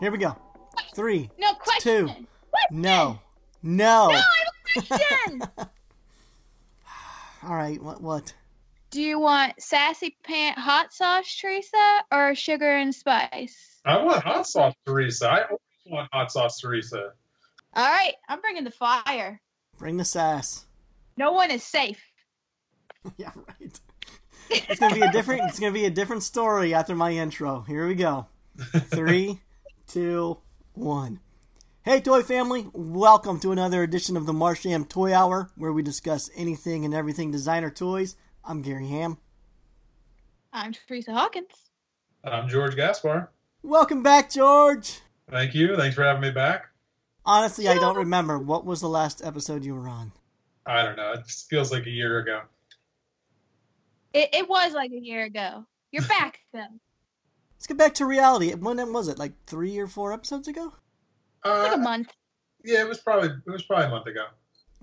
Here we go. Three. No question. Two. Question. No. No. No, I have a question. All right. What? What? Do you want sassy pant hot sauce, Teresa, or sugar and spice? I want hot sauce, Teresa. I always want hot sauce, Teresa. All right, I'm bringing the fire. Bring the sass. No one is safe. yeah, right. It's gonna be a different. It's gonna be a different story after my intro. Here we go. Three, two, one. Hey, toy family! Welcome to another edition of the Martian Toy Hour, where we discuss anything and everything designer toys. I'm Gary Ham. I'm Teresa Hawkins. I'm George Gaspar. Welcome back, George. Thank you. Thanks for having me back. Honestly, I don't remember what was the last episode you were on. I don't know. It just feels like a year ago. It, it was like a year ago. You're back though. Let's get back to reality. When was it? Like three or four episodes ago? Like Uh, a month. yeah, it was probably it was probably a month ago.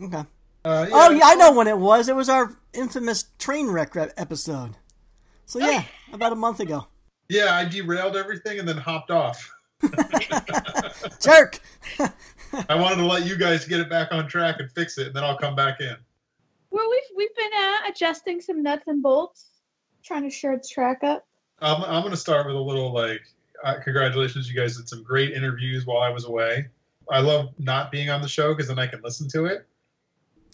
Okay. Uh, Oh yeah, I know when it was. It was our infamous train wreck re- episode. So yeah, about a month ago. Yeah, I derailed everything and then hopped off. Jerk. I wanted to let you guys get it back on track and fix it, and then I'll come back in. Well, we've we've been uh, adjusting some nuts and bolts, trying to shore its track up. I'm, I'm going to start with a little like, uh, congratulations, you guys did some great interviews while I was away. I love not being on the show because then I can listen to it.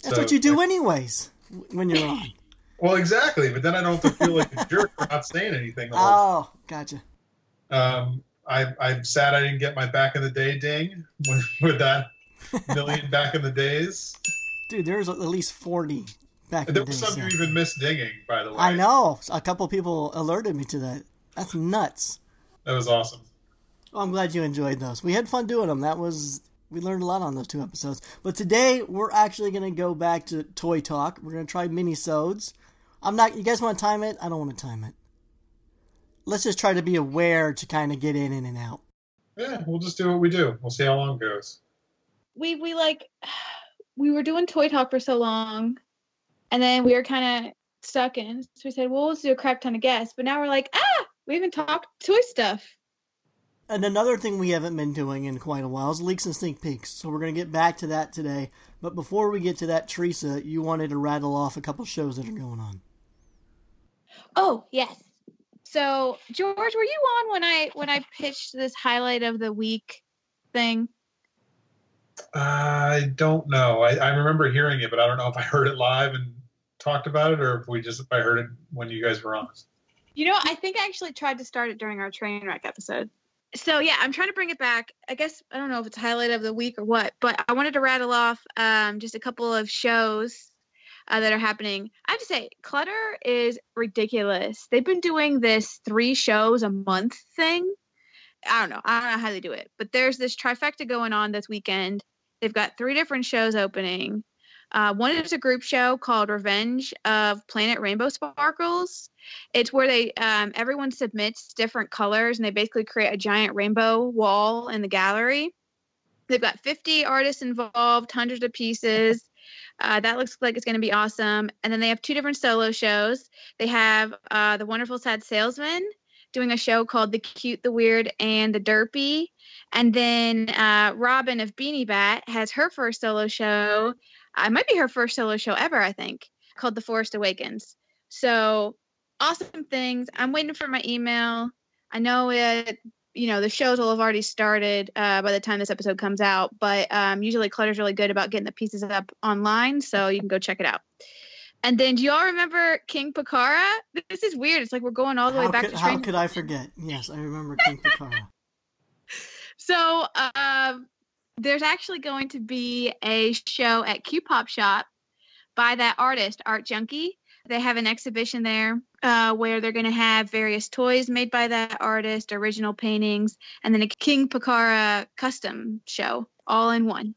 That's So- what you do anyways when you're on. Well, exactly, but then I don't have to feel like a jerk for not saying anything. Oh, gotcha. Um, I, I'm sad I didn't get my back in the day ding with, with that million back in the days. Dude, there's at least 40 back in There the was day. some you even missed dinging, by the way. I know. A couple people alerted me to that. That's nuts. That was awesome. Well, I'm glad you enjoyed those. We had fun doing them. That was we learned a lot on those two episodes. But today we're actually going to go back to toy talk. We're going to try mini-sodes. I'm not. You guys want to time it? I don't want to time it. Let's just try to be aware to kind of get in and out. Yeah, we'll just do what we do. We'll see how long it goes. We we like we were doing toy talk for so long, and then we were kind of stuck in. So we said, well, let's do a crap ton of guests. But now we're like, ah, we haven't talked toy stuff. And another thing we haven't been doing in quite a while is leaks and sneak peeks. So we're going to get back to that today. But before we get to that, Teresa, you wanted to rattle off a couple shows that are going on. Oh yes. So George, were you on when I when I pitched this highlight of the week thing? I don't know. I, I remember hearing it, but I don't know if I heard it live and talked about it or if we just if I heard it when you guys were on. You know, I think I actually tried to start it during our train wreck episode. So yeah, I'm trying to bring it back. I guess I don't know if it's highlight of the week or what, but I wanted to rattle off um, just a couple of shows uh, that are happening. I have to say, Clutter is ridiculous. They've been doing this three shows a month thing. I don't know. I don't know how they do it, but there's this trifecta going on this weekend. They've got three different shows opening. Uh, one is a group show called Revenge of Planet Rainbow Sparkles. It's where they um, everyone submits different colors and they basically create a giant rainbow wall in the gallery. They've got 50 artists involved, hundreds of pieces. Uh, that looks like it's going to be awesome. And then they have two different solo shows. They have uh, the Wonderful Sad Salesman doing a show called The Cute, the Weird, and the Derpy. And then uh, Robin of Beanie Bat has her first solo show. Uh, it might be her first solo show ever, I think, called The Forest Awakens. So awesome things. I'm waiting for my email. I know it. You know the shows will have already started uh, by the time this episode comes out, but um, usually Clutter's really good about getting the pieces up online, so you can go check it out. And then, do y'all remember King Pakara? This is weird. It's like we're going all the way back could, to how train. could I forget? Yes, I remember King Picard. So um, there's actually going to be a show at Q Pop Shop by that artist, Art Junkie. They have an exhibition there uh, where they're going to have various toys made by that artist, original paintings, and then a King Pakara custom show all in one.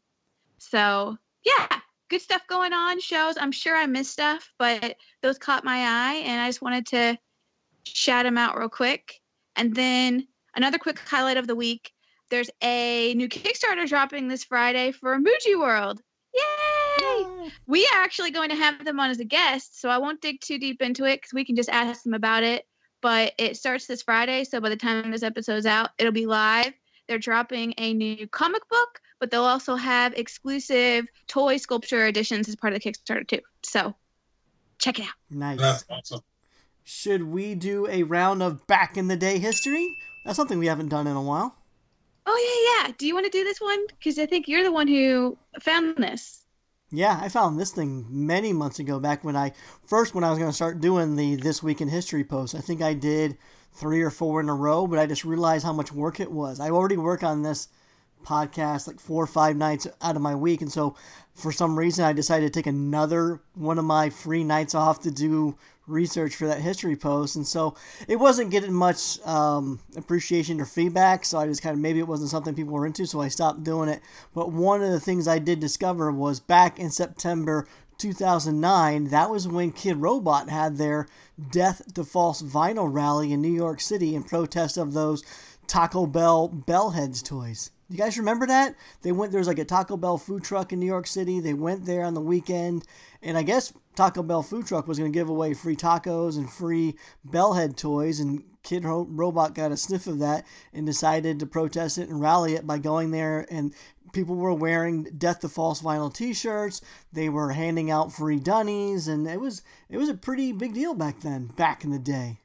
So yeah, good stuff going on. Shows. I'm sure I missed stuff, but those caught my eye, and I just wanted to shout them out real quick. And then another quick highlight of the week there's a new Kickstarter dropping this Friday for Emoji World. Yay! We are actually going to have them on as a guest, so I won't dig too deep into it because we can just ask them about it. But it starts this Friday, so by the time this episode's out, it'll be live. they're dropping a new comic book, but they'll also have exclusive toy sculpture editions as part of the Kickstarter too. So check it out. Nice. That's awesome. Should we do a round of back in the day history? That's something we haven't done in a while. Oh yeah, yeah. Do you want to do this one? Because I think you're the one who found this. Yeah, I found this thing many months ago back when I first when I was going to start doing the this week in history post, I think I did 3 or 4 in a row, but I just realized how much work it was. I already work on this podcast like 4 or 5 nights out of my week and so for some reason I decided to take another one of my free nights off to do research for that history post and so it wasn't getting much um, appreciation or feedback so i just kind of maybe it wasn't something people were into so i stopped doing it but one of the things i did discover was back in september 2009 that was when kid robot had their death to false vinyl rally in new york city in protest of those taco bell bellheads toys you guys remember that? They went there was like a Taco Bell food truck in New York City. They went there on the weekend, and I guess Taco Bell food truck was going to give away free tacos and free Bellhead toys. And Kid Ro- Robot got a sniff of that and decided to protest it and rally it by going there. And people were wearing Death to False Vinyl T-shirts. They were handing out free dunnies, and it was it was a pretty big deal back then. Back in the day.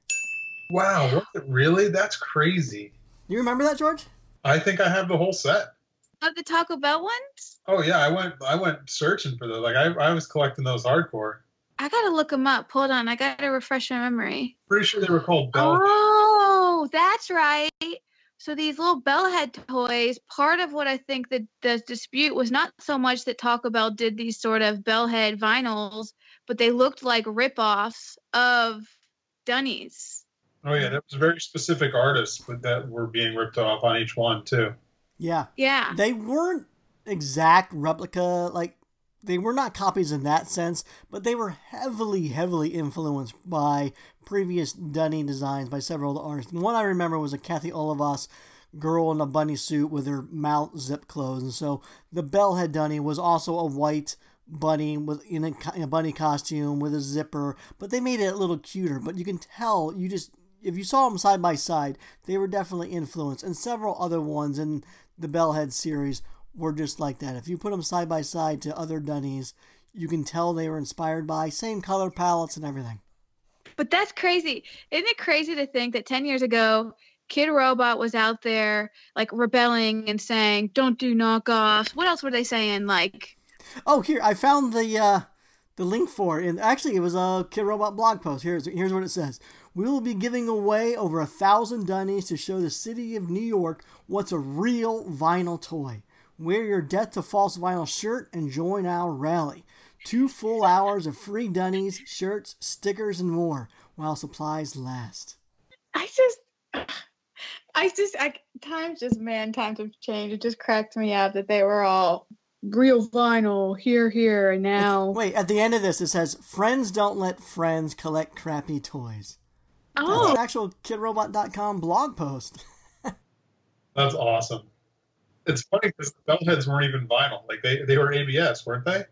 Wow, really? That's crazy. You remember that, George? I think I have the whole set. Of the Taco Bell ones? Oh yeah, I went I went searching for those. Like I I was collecting those hardcore. I gotta look them up. Hold on, I gotta refresh my memory. Pretty sure they were called Bell. Oh, that's right. So these little Bellhead toys, part of what I think that the dispute was not so much that Taco Bell did these sort of Bellhead vinyls, but they looked like rip-offs of Dunnies. Oh yeah, that was a very specific artists but that were being ripped off on each one too. Yeah. Yeah. They weren't exact replica, like they were not copies in that sense, but they were heavily, heavily influenced by previous Dunny designs by several of the artists. One I remember was a Kathie Olivas girl in a bunny suit with her mouth zip closed, and so the Bellhead Dunny was also a white bunny with in a, in a bunny costume with a zipper, but they made it a little cuter. But you can tell, you just if you saw them side by side, they were definitely influenced, and several other ones in the Bellhead series were just like that. If you put them side by side to other Dunnies, you can tell they were inspired by same color palettes and everything. But that's crazy. Isn't it crazy to think that 10 years ago, Kid Robot was out there like rebelling and saying, "Don't do knockoffs." What else were they saying? Like, oh, here I found the uh, the link for it. And actually, it was a Kid Robot blog post. Here's here's what it says: We will be giving away over a thousand Dunnies to show the city of New York what's a real vinyl toy. Wear your Death to False Vinyl shirt and join our rally. Two full hours of free Dunnies, shirts, stickers, and more while supplies last. I just, I just, I times just man, times have changed. It just cracked me up that they were all real vinyl here, here, and now. Wait, at the end of this, it says, "Friends don't let friends collect crappy toys." That's Oh, an actual KidRobot.com blog post. That's awesome. It's funny because the Bellheads weren't even vinyl. Like they they were ABS, weren't they?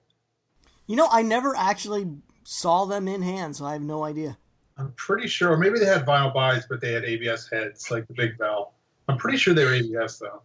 You know, I never actually saw them in hand, so I have no idea. I'm pretty sure. Or maybe they had vinyl bodies, but they had ABS heads, like the Big Bell. I'm pretty sure they were ABS though.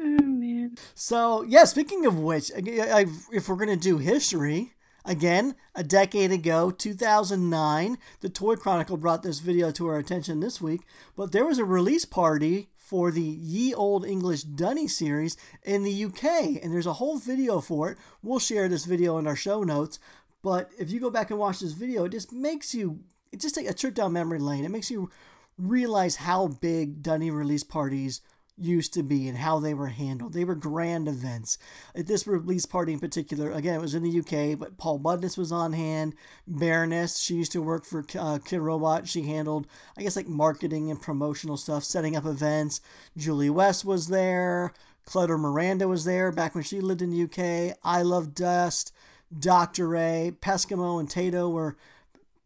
oh man. So, yeah, speaking of which, I- I- if we're going to do history, again, a decade ago, 2009, the Toy Chronicle brought this video to our attention this week, but there was a release party for the Ye Old English Dunny series in the UK, and there's a whole video for it. We'll share this video in our show notes, but if you go back and watch this video, it just makes you, it just like a trip down memory lane. It makes you realize how big Dunny release parties used to be and how they were handled. They were grand events. At this release party in particular, again, it was in the UK, but Paul Budnitz was on hand. Baroness, she used to work for uh, Kid Robot. She handled, I guess, like marketing and promotional stuff, setting up events. Julie West was there. Clutter Miranda was there back when she lived in the UK. I Love Dust, Dr. Ray, Peskimo, and Tado were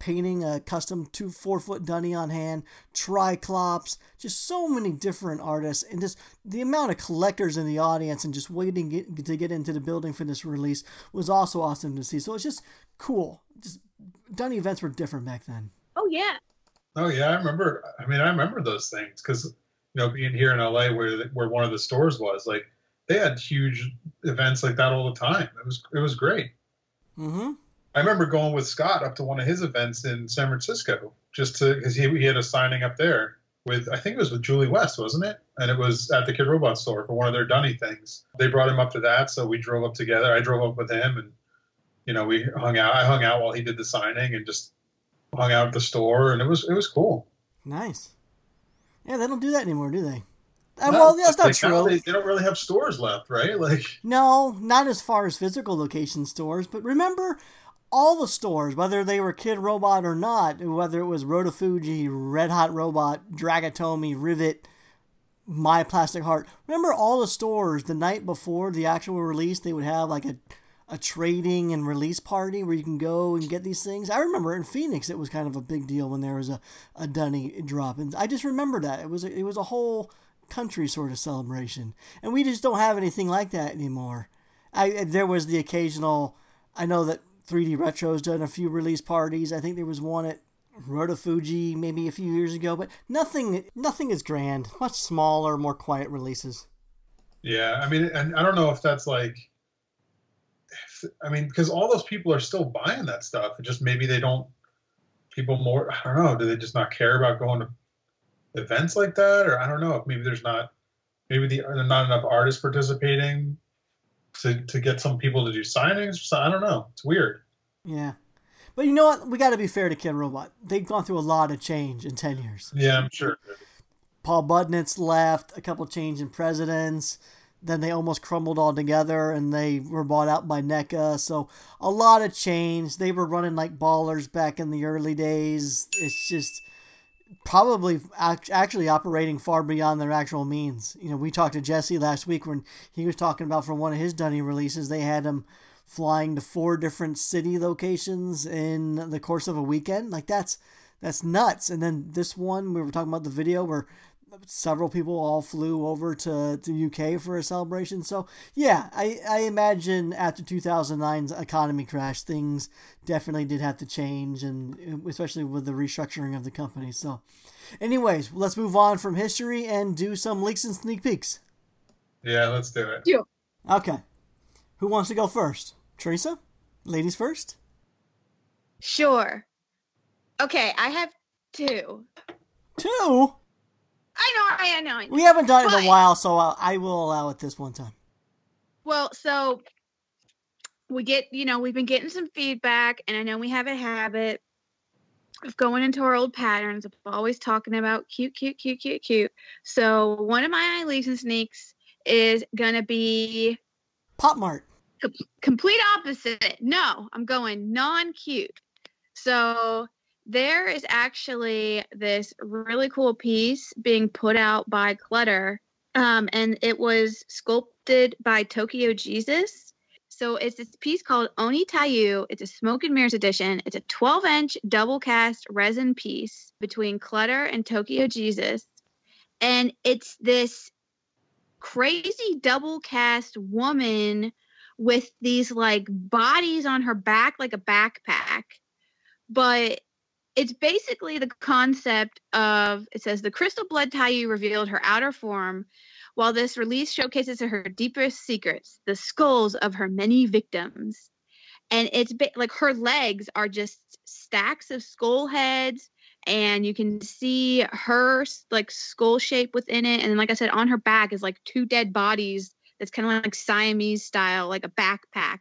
painting a custom two four foot dunny on hand triclops just so many different artists and just the amount of collectors in the audience and just waiting get, to get into the building for this release was also awesome to see so it's just cool just dunny events were different back then Oh yeah. Oh yeah, I remember. I mean, I remember those things because you know, being here in LA where where one of the stores was, like they had huge events like that all the time. It was it was great. Mm-hmm. I remember going with Scott up to one of his events in San Francisco just to because he, he had a signing up there with I think it was with Julie West, wasn't it? And it was at the Kid Robot store for one of their Dunny things. They brought him up to that, so we drove up together. I drove up with him, and you know we hung out. I hung out while he did the signing, and just hung out at the store, and it was it was cool. Nice. Yeah, they don't do that anymore, do they? Uh, No, well, that's not like, true. They, they don't really have stores left, right? Like No, not as far as physical location stores, but remember all the stores, whether they were Kid Robot or not, whether it was Rotofuji, Red Hot Robot, Dragatomi, Rivet, My Plastic Heart. Remember all the stores the night before the actual release, they would have like a a trading and release party where you can go and get these things. I remember in Phoenix it was kind of a big deal when there was a, a Dunny drop. And I just remember that. It was a, it was a whole country sort of celebration. And we just don't have anything like that anymore. I there was the occasional I know that 3D Retro's done a few release parties. I think there was one at Rotofuji maybe a few years ago, but nothing nothing is grand. Much smaller, more quiet releases. Yeah, I mean, and I don't know if that's like, if- I mean, because all those people are still buying that stuff. It just maybe they don't. People more. I don't know. Do they just not care about going to events like that, or I don't know. Maybe there's not. Maybe the there are not enough artists participating to to get some people to do signings. So I don't know. It's weird. Yeah. But you know what? We got to be fair to Kid Robot. They've gone through a lot of change in 10 years. Yeah, I'm sure. Paul Budnitz left, a couple change in presidents. Then they almost crumbled all together and they were bought out by NECA. So a lot of change. They were running like ballers back in the early days. It's just probably act- actually operating far beyond their actual means. You know, we talked to Jesse last week when he was talking about from one of his Dunny releases, they had him flying to four different city locations in the course of a weekend. Like that's that's nuts. And then this one we were talking about the video where several people all flew over to, the UK for a celebration. So yeah, I, I imagine after 2009's economy crash, things definitely did have to change, and especially with the restructuring of the company. So, anyways, let's move on from history and do some leaks and sneak peeks. Yeah, let's do it. Okay, who wants to go first? Teresa, ladies first. Sure. Okay, I have two. Two. I know, I know. I know. We haven't done it in a while, so I, I will allow it this one time. Well, so we get, you know, we've been getting some feedback, and I know we have a habit of going into our old patterns of always talking about cute, cute, cute, cute, cute. So one of my leaks and sneaks is gonna be Pop Mart. complete opposite. No, I'm going non-cute. So there is actually this really cool piece being put out by Clutter, um, and it was sculpted by Tokyo Jesus. So it's this piece called Oni Tayu. It's a smoke and mirrors edition. It's a 12 inch double cast resin piece between Clutter and Tokyo Jesus. And it's this crazy double cast woman with these like bodies on her back like a backpack but it's basically the concept of it says the crystal blood Tayu revealed her outer form while this release showcases her deepest secrets the skulls of her many victims. And it's ba- like her legs are just stacks of skull heads and you can see her like skull shape within it. And like i said on her back is like two dead bodies that's kind of like siamese style like a backpack.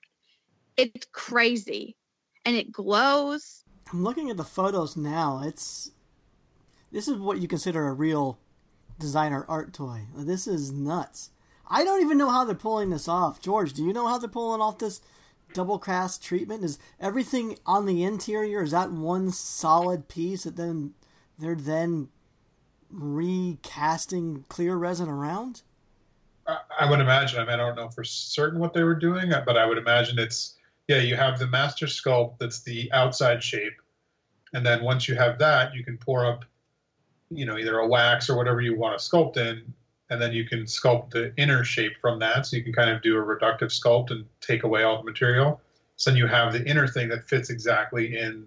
It's crazy. And it glows I'm looking at the photos now. It's this is what you consider a real designer art toy. This is nuts. I don't even know how they're pulling this off. George, do you know how they're pulling off this double cast treatment? Is everything on the interior is that one solid piece that then they're then recasting clear resin around? I, would imagine. I mean, I don't know for certain what they were doing, but I would imagine it's yeah. You have the master sculpt that's the outside shape, and then once you have that, you can pour up, you know, either a wax or whatever you want to sculpt in, and then you can sculpt the inner shape from that. So you can kind of do a reductive sculpt and take away all the material. So then you have the inner thing that fits exactly in.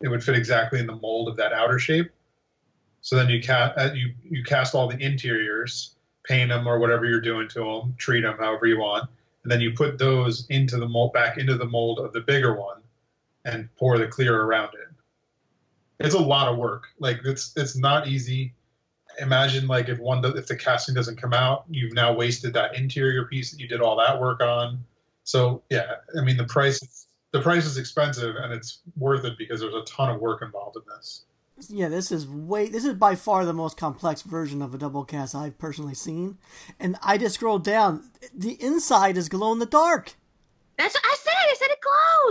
It would fit exactly in the mold of that outer shape. So then you cast uh, you you cast all the interiors, paint them or whatever you're doing to them, treat them however you want, and then you put those into the mold back into the mold of the bigger one, and pour the clear around it. It's a lot of work. Like it's it's not easy. Imagine like if one if the casting doesn't come out, you've now wasted that interior piece that you did all that work on. So yeah, I mean the price the price is expensive and it's worth it because there's a ton of work involved in this. Yeah, this is way. This is by far the most complex version of a double cast I've personally seen, and I just scrolled down. The inside is glow in the dark. That's what I said. I said it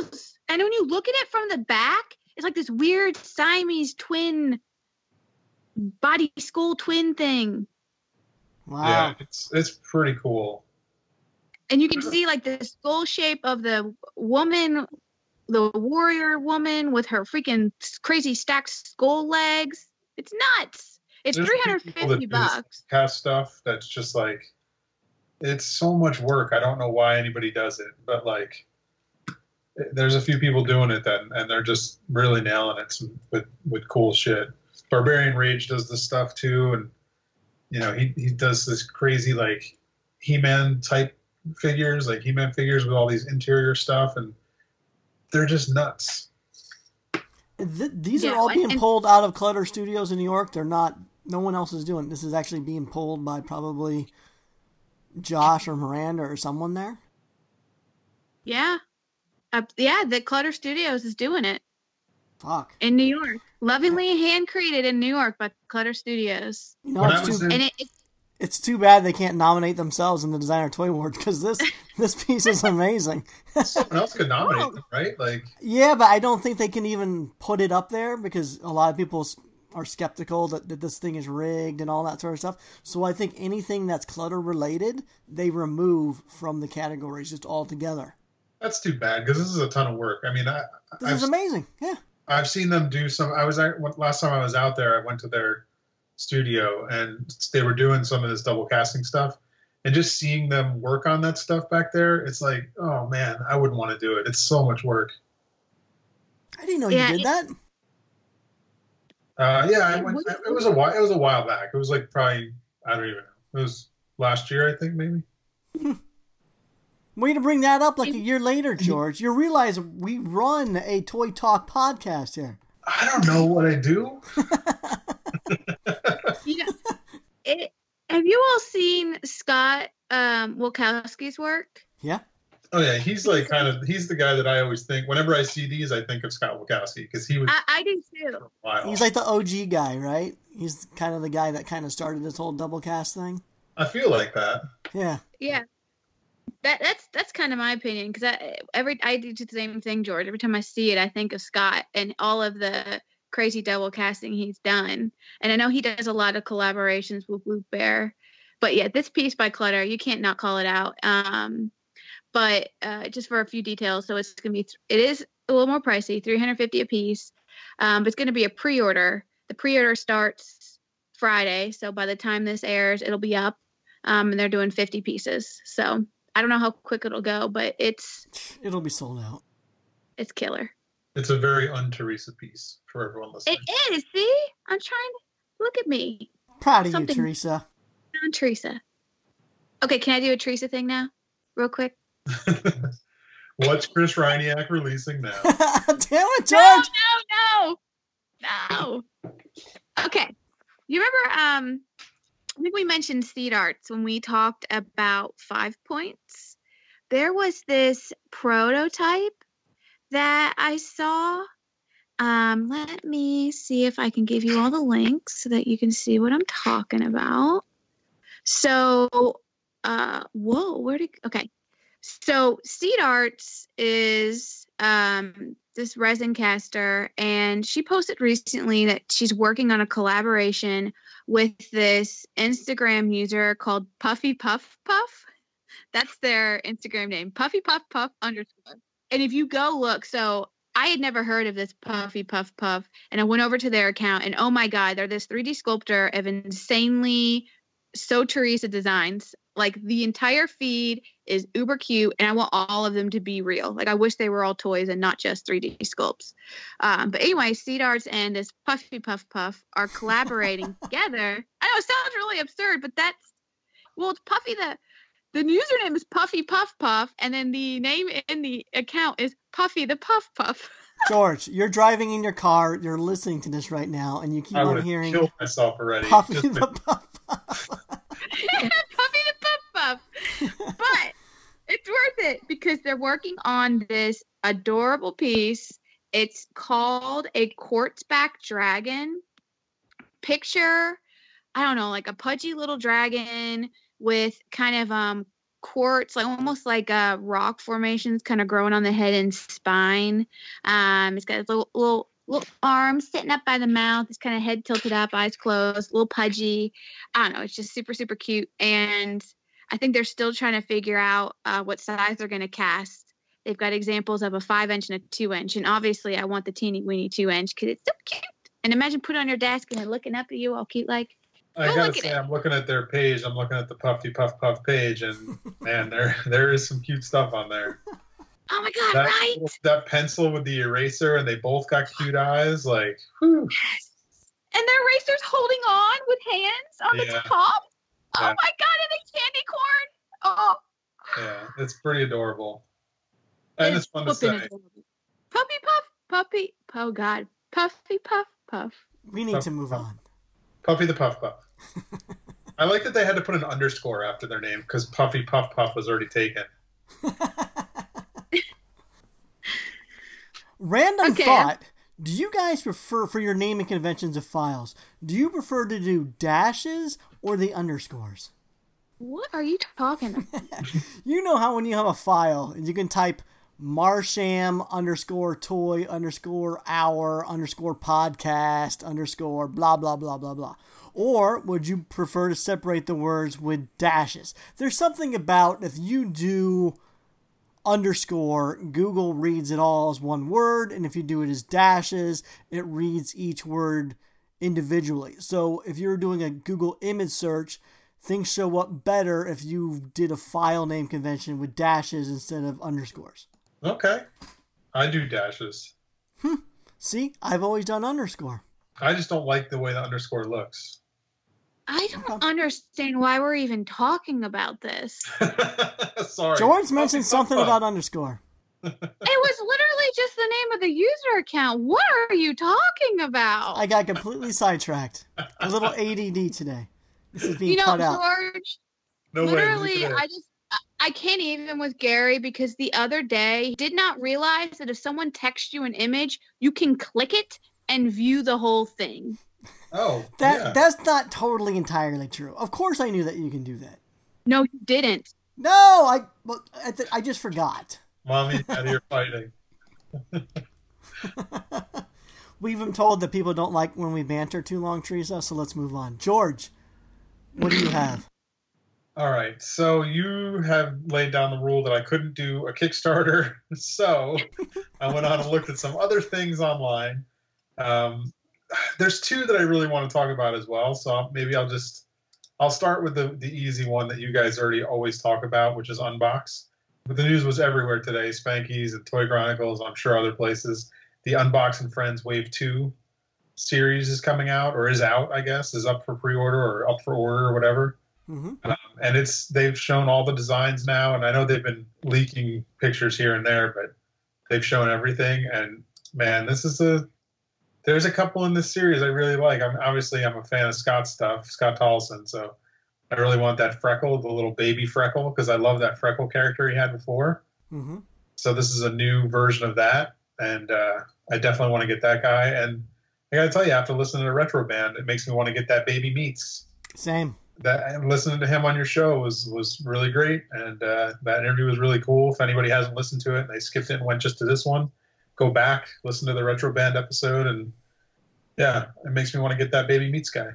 glows. And when you look at it from the back, it's like this weird Siamese twin body skull twin thing. Wow. Yeah, it's it's pretty cool. And you can see like the skull shape of the woman, the warrior woman with her freaking crazy stacked skull legs. It's nuts. It's There's three hundred people that fifty do this bucks. Cast stuff that's just like it's so much work. I don't know why anybody does it, but like there's a few people doing it then and they're just really nailing it some, with with cool shit. Barbarian Rage does this stuff too and you know, he he does this crazy like He-Man type figures, like He-Man figures with all these interior stuff and they're just nuts. Th- these are all being and- pulled out of Clutter Studios in New York. They're not. No one else is doing. it. This is actually being pulled by probably Josh or Miranda or someone there. Yeah. Uh, yeah, the Clutter Studios is doing it Fuck. in New York. Lovingly hand created in New York by Clutter Studios. You know, it's too. in- And it, it It's too bad they can't nominate themselves in the Designer Toy award because this this piece is amazing. Someone else could nominate them, right? Like Yeah, but I don't think they can even put it up there because a lot of people are skeptical that, that this thing is rigged and all that sort of stuff. So I think anything that's clutter related, they remove from the categories just altogether. that's too bad because this is a ton of work. I mean, I, This I've is amazing. Yeah. I've seen them do some. I was at- last time I was out there. I went to their studio and they were doing some of this double casting stuff, and just seeing them work on that stuff back there, it's like, oh man, I wouldn't want to do it. It's so much work. I didn't know Yeah, you did it- that. Uh, yeah, I It went, was- it was a while. It was a while back. It was like probably I don't even know. It was last year, I think maybe. Way to bring that up like a year later, George. You realize we run a Toy Talk podcast here. I don't know what I do. you know, it, have you all seen Scott um, Wilkowski's work? Yeah. Oh yeah, he's like kind of he's the guy that I always think whenever I see these, I think of Scott Wilkowski because he was I, I do too. for a while. He's like the OG guy, right? He's kind of the guy that kind of started this whole double cast thing. I feel like that. Yeah. Yeah. That that's that's kind of my opinion because I every I do the same thing, George. Every time I see it, I think of Scott and all of the crazy double casting he's done. And I know he does a lot of collaborations with Blue Bear, but yeah, this piece by Clutter, you can't not call it out. Um, but uh, just for a few details, so it's gonna be th- it is a little more pricey, 350 a piece, um, but it's gonna be a pre-order. The pre-order starts Friday, so by the time this airs, it'll be up, um, and they're doing 50 pieces. So I don't know how quick it'll go, but it's It'll be sold out. it's killer. It's a very un-Teresa piece for everyone listening. It is. See, I'm trying to look at me, Proud of Something- you, Teresa. non Teresa. Okay, can I do a Teresa thing now, real quick? What's Chris Ryniak releasing now? Damn it, No, George! no, no, no. Okay, you remember? Um, I think we mentioned seed arts when we talked about five points. There was this prototype that I saw. Um, let me see if I can give you all the links so that you can see what I'm talking about. So, uh, whoa, where did okay? So Seed Arts is um this resin caster, and she posted recently that she's working on a collaboration with this Instagram user called Puffy Puff Puff. That's their Instagram name, Puffy Puff Puff underscore. And if you go look, so I had never heard of this Puffy Puff Puff, and I went over to their account, and oh my God, they're this 3D sculptor of insanely so Teresa designs. Like the entire feed is uber cute, and I want all of them to be real. Like I wish they were all toys and not just 3D sculpts. Um, but anyway, Seed Arts and this Puffy Puff Puff are collaborating together. I know it sounds really absurd, but that's well, it's Puffy the the username is Puffy Puff Puff, and then the name in the account is Puffy the Puff Puff. George, you're driving in your car, you're listening to this right now, and you keep I on hearing killed myself already. Puffy Just the Puff Puff. Puffy the Puff Puff. But it's worth it because they're working on this adorable piece. It's called a quartzback dragon. Picture, I don't know, like a pudgy little dragon with kind of um quartz, like almost like uh rock formations kind of growing on the head and spine. Um, it's got little little little arms sitting up by the mouth. It's kind of head tilted up, eyes closed, a little pudgy. I don't know. It's just super super cute, and I think they're still trying to figure out uh, what size they're going to cast. They've got examples of a five inch and a two inch, and obviously I want the teeny weeny two inch because it's so cute. And imagine putting on your desk and they're looking up at you all cute like. I Go gotta look say. I'm looking at their page. I'm looking at the Puffy Puff Puff page, and man, there there is some cute stuff on there. Oh my god! That, right? that pencil with the eraser, and they both got cute eyes. Like, whew. Yes. And their racers holding on with hands on the top. Oh Yeah. my god! And the candy corn. Oh. yeah, it's pretty adorable, and it's fun to say. adorable. Puppy puff, puppy. Oh god. Puffy puff puff. We need to move on. Puffy the Puff Puff. I like that they had to put an underscore after their name because Puffy Puff Puff was already taken. Random Okay. thought. Do you guys prefer for your naming conventions of files? Do you prefer to do dashes or the underscores? What are you talking about? You know how when you have a file and you can type Martian underscore toy underscore hour underscore podcast underscore blah blah blah blah blah. Or would you prefer to separate the words with dashes? There's something about if you do underscore, Google reads it all as one word, and if you do it as dashes, it reads each word individually. So if you're doing a Google image search, things show up better if you did a file name convention with dashes instead of underscores. Okay, I do dashes. Hmm. See, I've always done underscore. I just don't like the way the underscore looks. I don't understand why we're even talking about this. Sorry. George mentioned Puffy something about underscore. It was literally just the name of the user account. What are you talking about? I got completely sidetracked. A little ADD today. This is being you know, cut out. George, No way. literally, leave it in. I just. I- I can't even with Gary because the other day he did not realize that if someone texts you an image, you can click it and view the whole thing. Oh, That yeah. that's not totally entirely true. Of course, I knew that you can do that. No, you didn't. No, I well, I, th- I just forgot. Mommy, Daddy, you're fighting. We've been told that people don't like when we banter too long, Teresa. So let's move on. George, what do you have? All right. So you have laid down the rule that I couldn't do a Kickstarter. So I went on and looked at some other things online. Um, there's two that I really want to talk about as well. So maybe I'll just I'll start with the the easy one that you guys already always talk about, which is Unbox. But the news was everywhere today. Spankies and Toy Chronicles. I'm sure other places. The Unbox and Friends Wave Two series is coming out or is out. I guess is up for pre-order or up for order or whatever hmm and it's they've shown all the designs now and i know they've been leaking pictures here and there but they've shown everything and man this is a there's a couple in this series i really like i'm obviously i'm a fan of scott stuff scott tolleson so i really want that freckle the little baby freckle because i love that freckle character he had before Mm-hmm. so this is a new version of that and uh, i definitely want to get that guy and i gotta tell you after listening to retro band it makes me want to get that baby meats Same. That listening to him on your show was was really great and uh, that interview was really cool if anybody hasn't listened to it and they skipped it and went just to this one go back listen to the retro band episode and yeah it makes me want to get that baby meats guy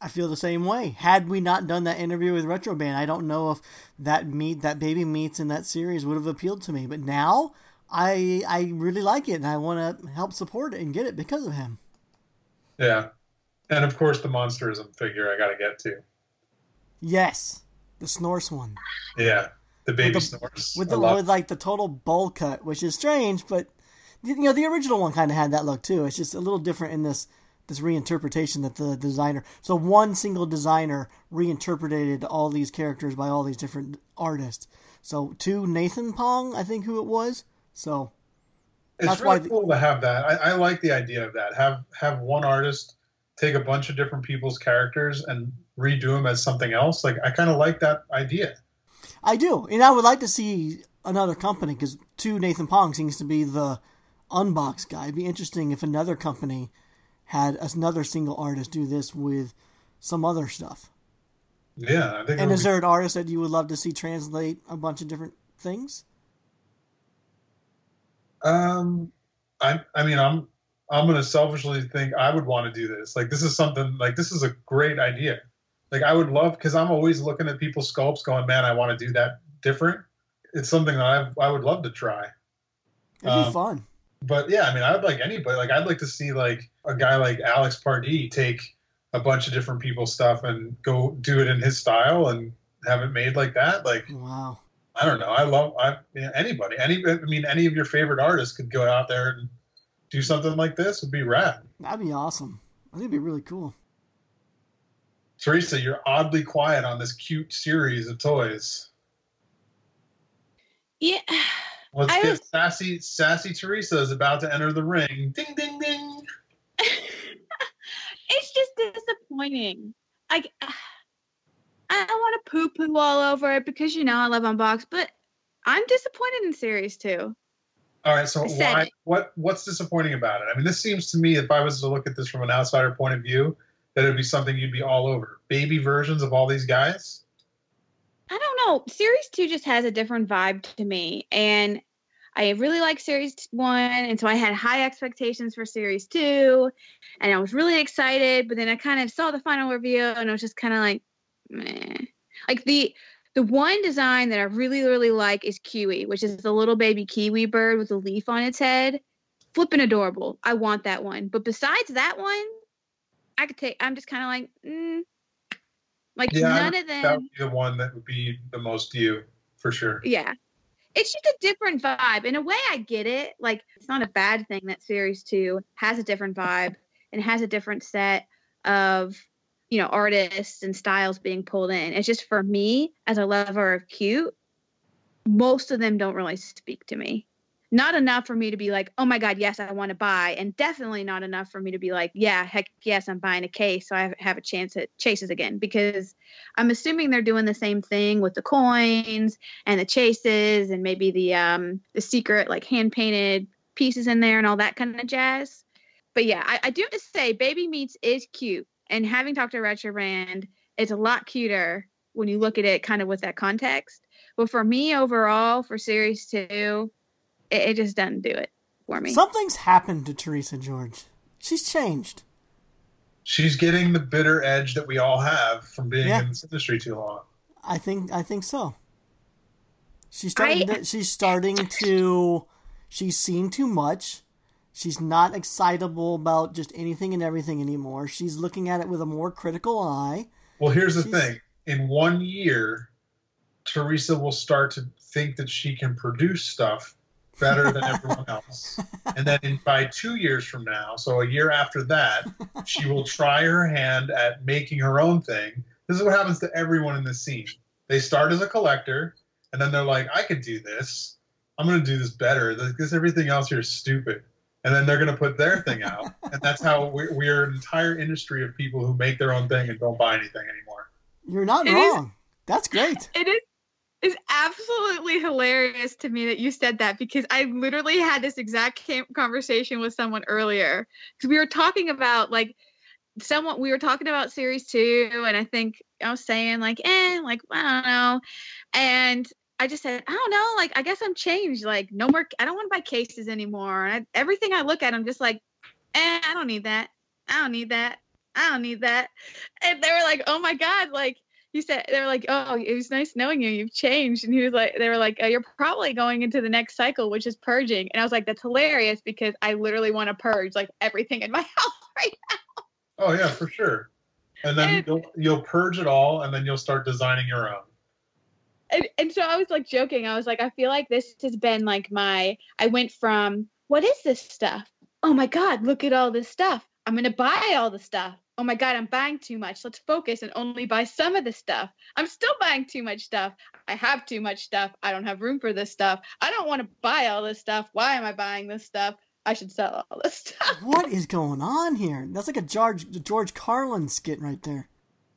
I feel the same way. Had we not done that interview with Retro Band, I don't know if that meat, that baby meats in that series would have appealed to me. But now, I I really like it, and I want to help support it and get it because of him. yeah and of course the monsterism figure i gotta get to Yes, The Snorse one. Yeah, the baby With the- snores. With the with like the total bowl cut, which is strange, but you know the original one kind of had that look too. It's just a little different in this this reinterpretation that the designer. So one single designer reinterpreted all these characters by all these different artists. So to Nathan Pong, I think who it was. So it's that's really why the- cool to have that. I, I like the idea of that. Have have one artist take a bunch of different people's characters and redo them as something else. Like I kind of like that idea. I do, and I would like to see another company because to Nathan Pong seems to be the unbox guy. It'd be interesting if another company had another single artist do this with some other stuff. Yeah, I think. And is be- there an artist that you would love to see translate a bunch of different things? Um, I I mean I'm I'm gonna selfishly think I would want to do this. Like this is something like this is a great idea. Like I would love because I'm always looking at people's sculpts, going, man, I want to do that different. It's something that I I would love to try. It'd be Um, fun. But yeah, I mean, I'd like anybody. Like I'd like to see like a guy like Alex Pardee take a bunch of different people's stuff and go do it in his style and have it made like that. Like Wow. I don't know. I love I yeah, anybody. Any I mean any of your favorite artists could go out there and do something like this would be rad. That'd be awesome. I think it'd be really cool. Teresa, you're oddly quiet on this cute series of toys. Yeah. Let's I get was- sassy sassy Teresa is about to enter the ring. Ding ding ding. it's just disappointing. Like, I don't want to poo poo all over it because you know I love unbox, but I'm disappointed in series two. All right, so why what what's disappointing about it? I mean, this seems to me if I was to look at this from an outsider point of view, that it'd be something you'd be all over. Baby versions of all these guys? I don't know. Series two just has a different vibe to me, and I really like series one, and so I had high expectations for series two, and I was really excited. But then I kind of saw the final review, and I was just kind of like, meh. Like the the one design that I really really like is Kiwi, which is the little baby kiwi bird with a leaf on its head. Flipping adorable. I want that one. But besides that one, I could take. I'm just kind of like, mm. like Yeah, none of them. That would be the one that would be the most to you for sure. Yeah. It's just a different vibe. In a way, I get it. Like, it's not a bad thing that series two has a different vibe and has a different set of, you know, artists and styles being pulled in. It's just for me, as a lover of cute, most of them don't really speak to me. Not enough for me to be like, oh my God, yes, I want to buy. And definitely not enough for me to be like, yeah, heck yes, I'm buying a case so I have a chance at chases again. Because I'm assuming they're doing the same thing with the coins and the chases and maybe the um the secret like hand painted pieces in there and all that kind of jazz. But yeah, I, I do have to say Baby Meats is cute. And having talked to Retro Brand, it's a lot cuter when you look at it kind of with that context. But for me overall, for series two, it, it just doesn't do it for me. Something's happened to Teresa George. She's changed. She's getting the bitter edge that we all have from being Yeah. in this industry too long. I think I think so. She's starting. I- to, she's starting to. She's seen too much. She's not excitable about just anything and everything anymore. She's looking at it with a more critical eye. Well, here's the She's- thing. In one year, Teresa will start to think that she can produce stuff better than everyone else. And then in, by two years from now, so a year after that, she will try her hand at making her own thing. This is what happens to everyone in this scene. They start as a collector, and then they're like, I could do this. I'm going to do this better. Because everything else here is stupid. And then they're going to put their thing out. And that's how we're, we're an entire industry of people who make their own thing and don't buy anything anymore. You're not It is- wrong. That's great. It is it's absolutely hilarious to me that you said that because I literally had this exact conversation with someone earlier. Because we were talking about like someone we were talking about series two and I think I was saying like eh like I don't know. And I just said I don't know like I guess I'm changed like no more I don't want to buy cases anymore. And I, everything I look at I'm just like eh I don't need that. I don't need that. I don't need that. And they were like oh my god like he said they were like, "Oh, it was nice knowing you. You've changed." And he was like, "They were like, oh, you're probably going into the next cycle, which is purging." And I was like, "That's hilarious because I literally want to purge like everything in my house right now." Oh yeah, for sure. And then And- you'll you'll purge it all, and then you'll start designing your own. and, and so I was like joking. I was like, I feel like this has been like my. I went from what is this stuff? Oh my god, look at all this stuff. I'm gonna buy all the stuff. Oh my god, I'm buying too much. Let's focus and only buy some of the stuff. I'm still buying too much stuff. I have too much stuff. I don't have room for this stuff. I don't want to buy all this stuff. Why am I buying this stuff? I should sell all this stuff. What is going on here? That's like a George George Carlin skit right there.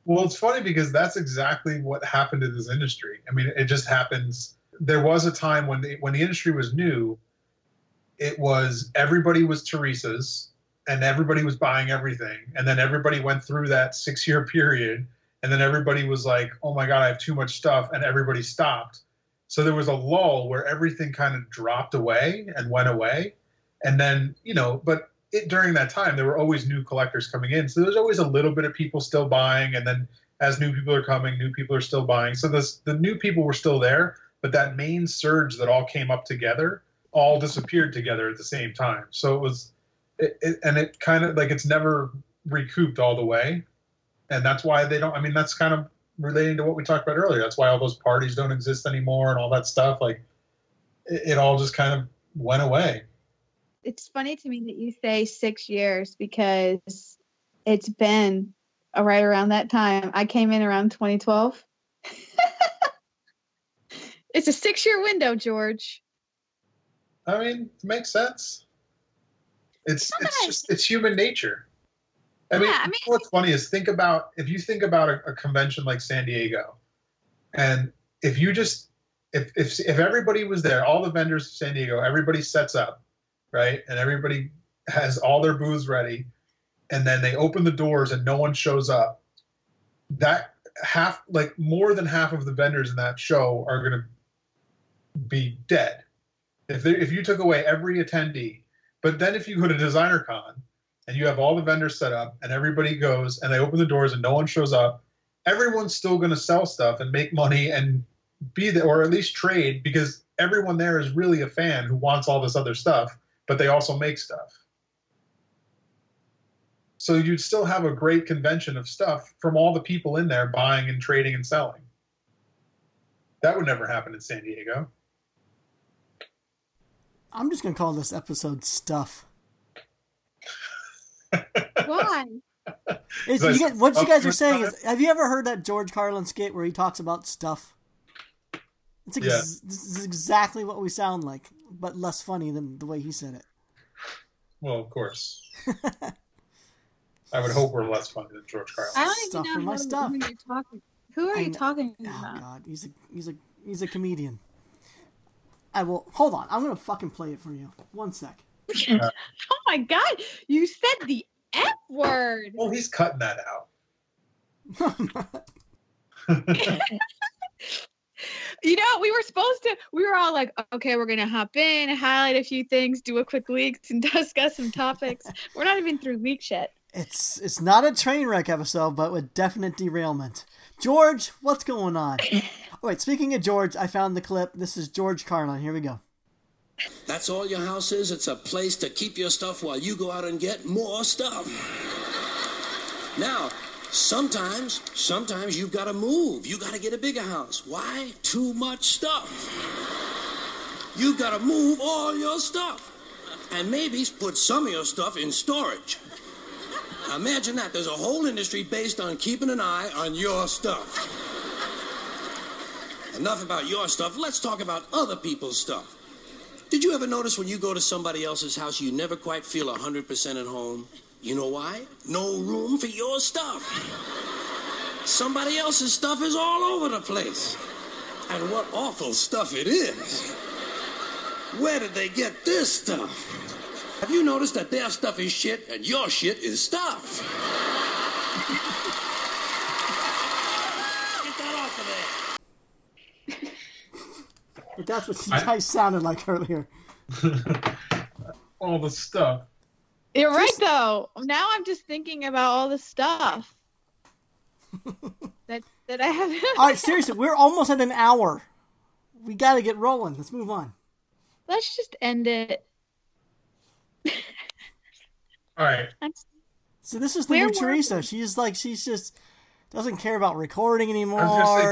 Well, it's funny because that's exactly what happened in this industry. I mean, it just happens. There was a time when the, when the industry was new, it was everybody was Teresa's and everybody was buying everything. And then everybody went through that six year period. And then everybody was like, oh my God, I have too much stuff. And everybody stopped. So there was a lull where everything kind of dropped away and went away. And then, you know, but it, during that time, there were always new collectors coming in. So there's always a little bit of people still buying. And then as new people are coming, new people are still buying. So this, the new people were still there. But that main surge that all came up together all disappeared together at the same time. So it was, it, it, and it kind of like it's never recouped all the way, and that's why they don't. I mean, that's kind of relating to what we talked about earlier. That's why all those parties don't exist anymore and all that stuff. Like it, it all just kind of went away. It's funny to me that you say six years because it's been right around that time. I came in around 2012. it's a six year window, George. I mean, it makes sense. It's it's just it's human nature. I mean, Yeah, I mean- what's funny is think about if you think about a, a convention like San Diego, and if you just if if if everybody was there, all the vendors of San Diego, everybody sets up, right, and everybody has all their booths ready, and then they open the doors and no one shows up. That half, like more than half of the vendors in that show are going to be dead. If they, if you took away every attendee, but then if you go to Designer Con and you have all the vendors set up and everybody goes and they open the doors and no one shows up, everyone's still going to sell stuff and make money and be there or at least trade because everyone there is really a fan who wants all this other stuff, but they also make stuff. So you'd still have a great convention of stuff from all the people in there buying and trading and selling. That would never happen in San Diego. I'm just gonna call this episode stuff. Why? It's, you get, what you guys are Oh, saying is, have you ever heard that George Carlin skit where he talks about stuff? It's ex- Yeah. this is exactly what we sound like, but less funny than the way he said it. Well, of course. I would hope we're less funny than George Carlin. I don't Stuff even for know my who, stuff. who you're talking. Who are I you know- talking Oh? God, he's a he's a he's a comedian. I will hold on. I'm gonna fucking play it for you. One sec. oh my god, you said the F word. Well, he's cutting that out. You know, we were supposed to. We were all like, okay, we're gonna hop in, highlight a few things, do a quick leaks, and discuss some topics. we're not even through leaks yet. It's it's not a train wreck episode, but with definite derailment. George, what's going on? Oh, wait, speaking of George, I found the clip. This is George Carlin. Here we go. That's all your house is? It's a place to keep your stuff while you go out and get more stuff. Now, sometimes, sometimes you've got to move. You got to get a bigger house. Why? Too much stuff. You've got to move all your stuff. And maybe put some of your stuff in storage. Imagine that. There's a whole industry based on keeping an eye on your stuff. Enough about your stuff. Let's talk about other people's stuff. Did you ever notice when you go to somebody else's house, you never quite feel 100% at home? You know why? No room for your stuff. Somebody else's stuff is all over the place. And what awful stuff it is. Where did they get this stuff? Have you noticed that their stuff is shit and your shit is stuff? Get that off of there. But that's what you I- guys sounded like earlier. All the stuff. You're right though. Now I'm just thinking about all the stuff that that I have. All right, seriously, we're almost at an hour. We got to get rolling. Let's move on. Let's just end it. All right. So this is the Where new Teresa. we? She's like she's just doesn't care about recording anymore. I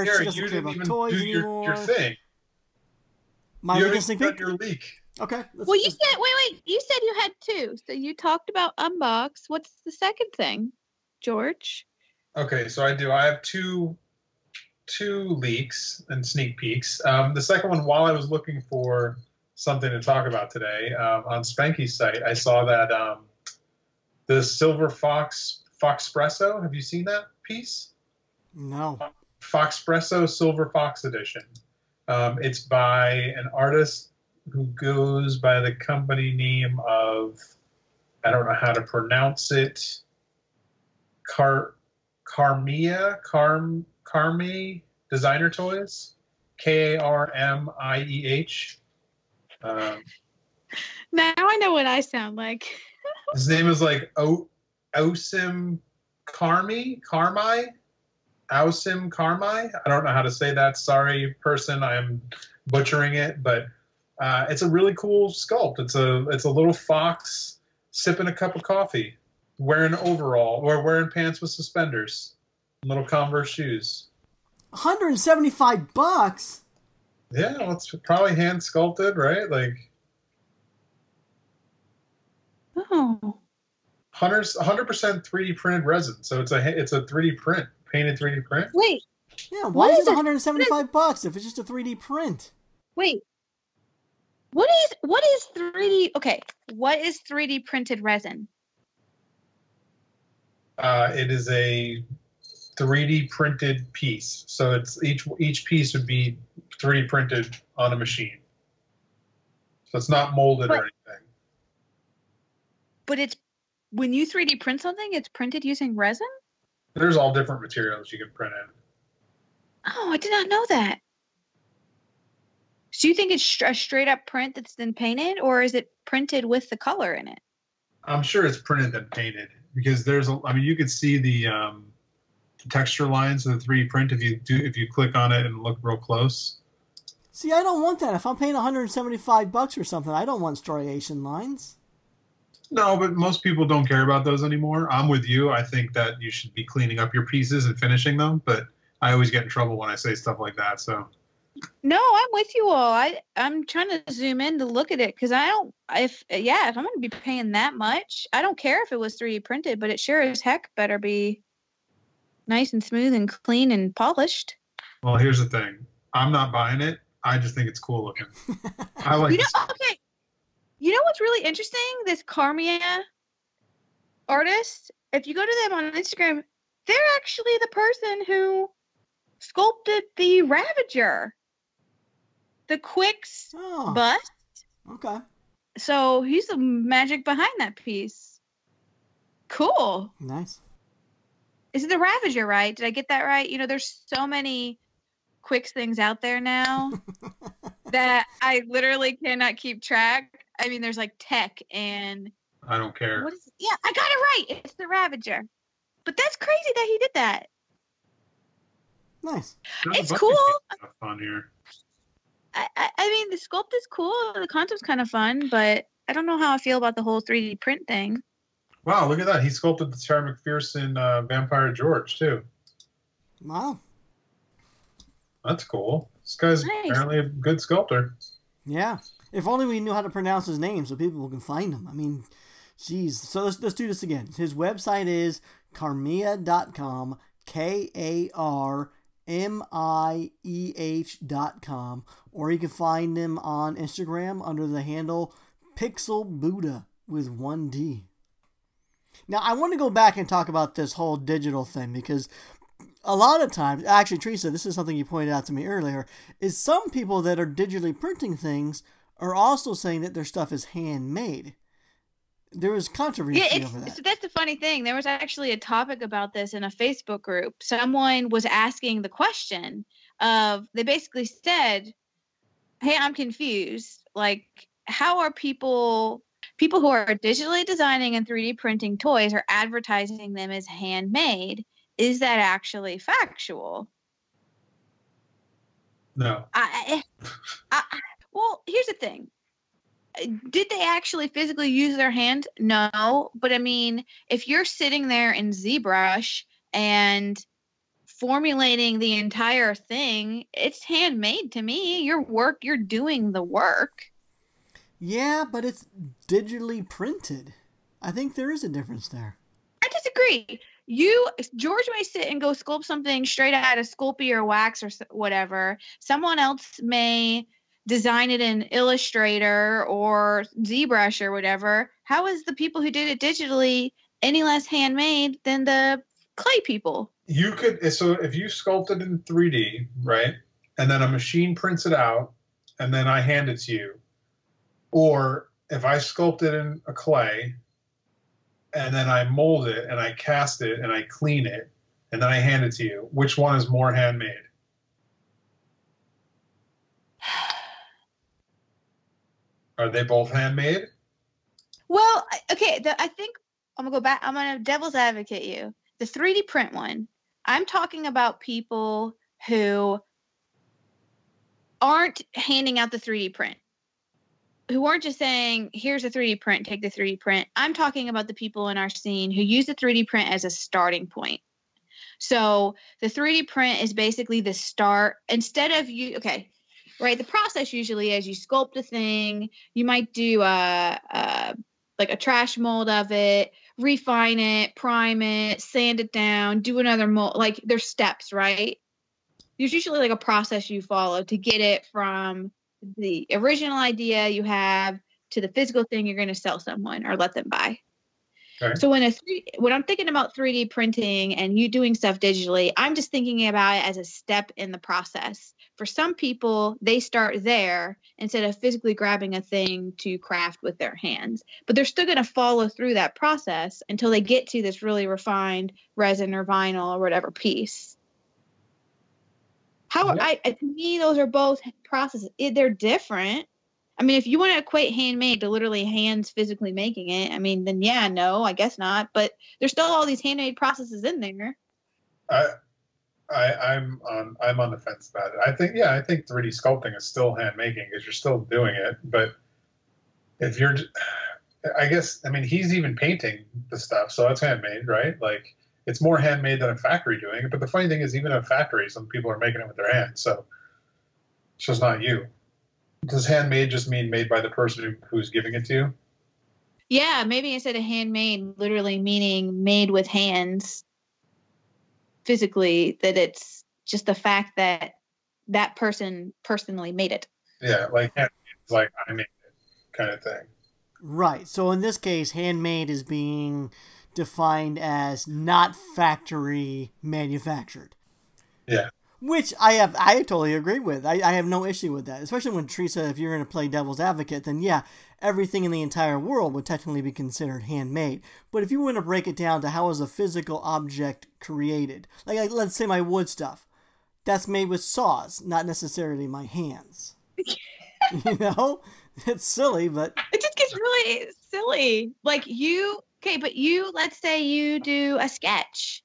was she doesn't care about toys do your, anymore. your thing. My you leak haven't and sneak done peek. your leak. Okay. let's- Well, you let's- said wait, wait. You said you had two. So you talked about unbox. What's the second thing, George? Okay, so I do. I have two two leaks and sneak peeks. Um, the second one, while I was looking for something to talk about today um, on Spanky's site, I saw that um, the Silver Fox Foxpresso. Have you seen that piece? no. Foxpresso Silver Fox Edition. Um, it's by an artist who goes by the company name of I don't know how to pronounce it. Car Carmia Carm Carmi Designer Toys. K A R M I E H. Um, Now I know what I sound like. his name is like o- Osim Carmi Carmi Ausim Carmi. I don't know how to say that. Sorry, person, I'm butchering it, but uh, it's a really cool sculpt. It's a it's a little fox sipping a cup of coffee, wearing overall or wearing pants with suspenders, little Converse shoes. 175 bucks. Yeah, well, it's probably hand sculpted, right? Like Oh, 100 percent 3D printed resin. So it's a it's a 3D print, painted 3D print. wait, Yeah, why What is is it it? 175 bucks if it's just a 3D print? wait. What is what is 3D? Okay, what is 3D printed resin? Uh, it is a 3D printed piece. So it's each each piece would be 3D printed on a machine. So it's not molded or anything. But it's when you 3D print something, it's printed using resin. There's all different materials you can print in. Oh, I did not know that. So you think it's a straight up print that's then painted, or is it printed with the color in it? I'm sure it's printed then painted because there's a. I mean, you could see the um, texture lines of the 3D print if you do if you click on it and look real close. See, I don't want that. If I'm paying 175 bucks or something, I don't want striation lines. No, but most people don't care about those anymore. I'm with you. I think that you should be cleaning up your pieces and finishing them, but I always get in trouble when I say stuff like that. So No, I'm with you all. I I'm trying to zoom in to look at it because I don't. If yeah, if I'm going to be paying that much, I don't care if it was 3D printed, but it sure as heck better be nice and smooth and clean and polished. Well, here's the thing. I'm not buying it. I just think it's cool looking. I like. You know, okay. You know what's really interesting? This Karmieh artist. If you go to them on Instagram, they're actually the person who sculpted the Ravager, the Quicks Oh, bust. okay. So he's the magic behind that piece. Cool. Nice. Is it the Ravager, right? Did I get that right? You know, there's so many Quicks things out there now that I literally cannot keep track. I mean, there's like tech and I don't care. what is it? Yeah, I got it right. It's the Ravager. But that's crazy that he did that. Nice. There's it's cool. stuff on here. I, I, I mean, the sculpt is cool. The concept's kind of fun, but I don't know how I feel about the whole 3D print thing. Wow, look at that. He sculpted the Sarah McPherson uh, Vampire George too. Wow. That's cool. This guy's Nice. apparently a good sculptor. Yeah. If only we knew how to pronounce his name so people can find him. I mean, jeez. So let's, let's do this again. His website is karmieh.com, K A R M I E H.com, or you can find him on Instagram under the handle Pixel Buddha with one D. Now, I want to go back and talk about this whole digital thing because a lot of times, actually, Teresa, this is something you pointed out to me earlier, is some people that are digitally printing things are also saying that their stuff is handmade. There was controversy Yeah, over it's, that. so that's the funny thing. There was actually a topic about this in a Facebook group. Someone was asking the question of they basically said, "Hey, I'm confused. Like, how are people people who are digitally designing and 3D printing toys are advertising them as handmade? Is that actually factual?" No. I, I, well, here's the thing. Uh, did they actually physically use their hand? No, but I mean, if you're sitting there in ZBrush and formulating the entire thing, it's handmade to me. Your work, you're doing the work. Yeah, but it's digitally printed. I think there is a difference there. I disagree. You, George may sit and go sculpt something straight out of Sculpey or wax or whatever. Someone else may design it in Illustrator or ZBrush or whatever. How is the people who did it digitally any less handmade than the clay people? You could so if you sculpt it in 3D, right, and then a machine prints it out, and then I hand it to you, or if I sculpt it in a clay, and then I mold it and I cast it and I clean it, and then I hand it to you, which one is more handmade? Are they both handmade? Well, okay, the, I think I'm gonna go back. I'm gonna devil's advocate you. The 3D print one. I'm talking about people who aren't handing out the 3D print, who aren't just saying, "Here's a 3D print, take the 3D print." I'm talking about the people in our scene who use the 3D print as a starting point. So the 3D print is basically the start. Instead of you, okay, right? The process usually is you sculpt a thing. You might do a, a like a trash mold of it, refine it, prime it, sand it down, do another mold. Like there's steps, right? There's usually like a process you follow to get it from the original idea you have to the physical thing you're going to sell someone or let them buy. Okay. So when a three, when I'm thinking about 3D printing and you doing stuff digitally, I'm just thinking about it as a step in the process. For some people, they start there instead of physically grabbing a thing to craft with their hands. But they're still going to follow through that process until they get to this really refined resin or vinyl or whatever piece. How Yeah. I to me those are both processes. They're different. I mean, if you want to equate handmade to literally hands physically making it, I mean, then yeah, no, I guess not. But there's still all these handmade processes in there. I, I, I'm on, I'm on the fence about it. I think, yeah, I think 3D sculpting is still hand making because you're still doing it. But if you're, I guess, I mean, he's even painting the stuff, so that's handmade, right? Like, it's more handmade than a factory doing it. But the funny thing is, even a factory, some people are making it with their hands, so it's just not you. Does handmade just mean made by the person who, who's giving it to you? Yeah, maybe instead of handmade, literally meaning made with hands physically, that it's just the fact that that person personally made it. Yeah, like handmade like I made it kind of thing. Right. So in this case, handmade is being defined as not factory manufactured. Yeah. Which I have, I totally agree with. I, I have no issue with that. Especially when Teresa, if you're going to play devil's advocate, then yeah, everything in the entire world would technically be considered handmade. But if you want to break it down to how is a physical object created, like, like let's say my wood stuff, that's made with saws, not necessarily my hands. you know, it's silly, but It just gets really silly. Like you, okay, but you, let's say you do a sketch.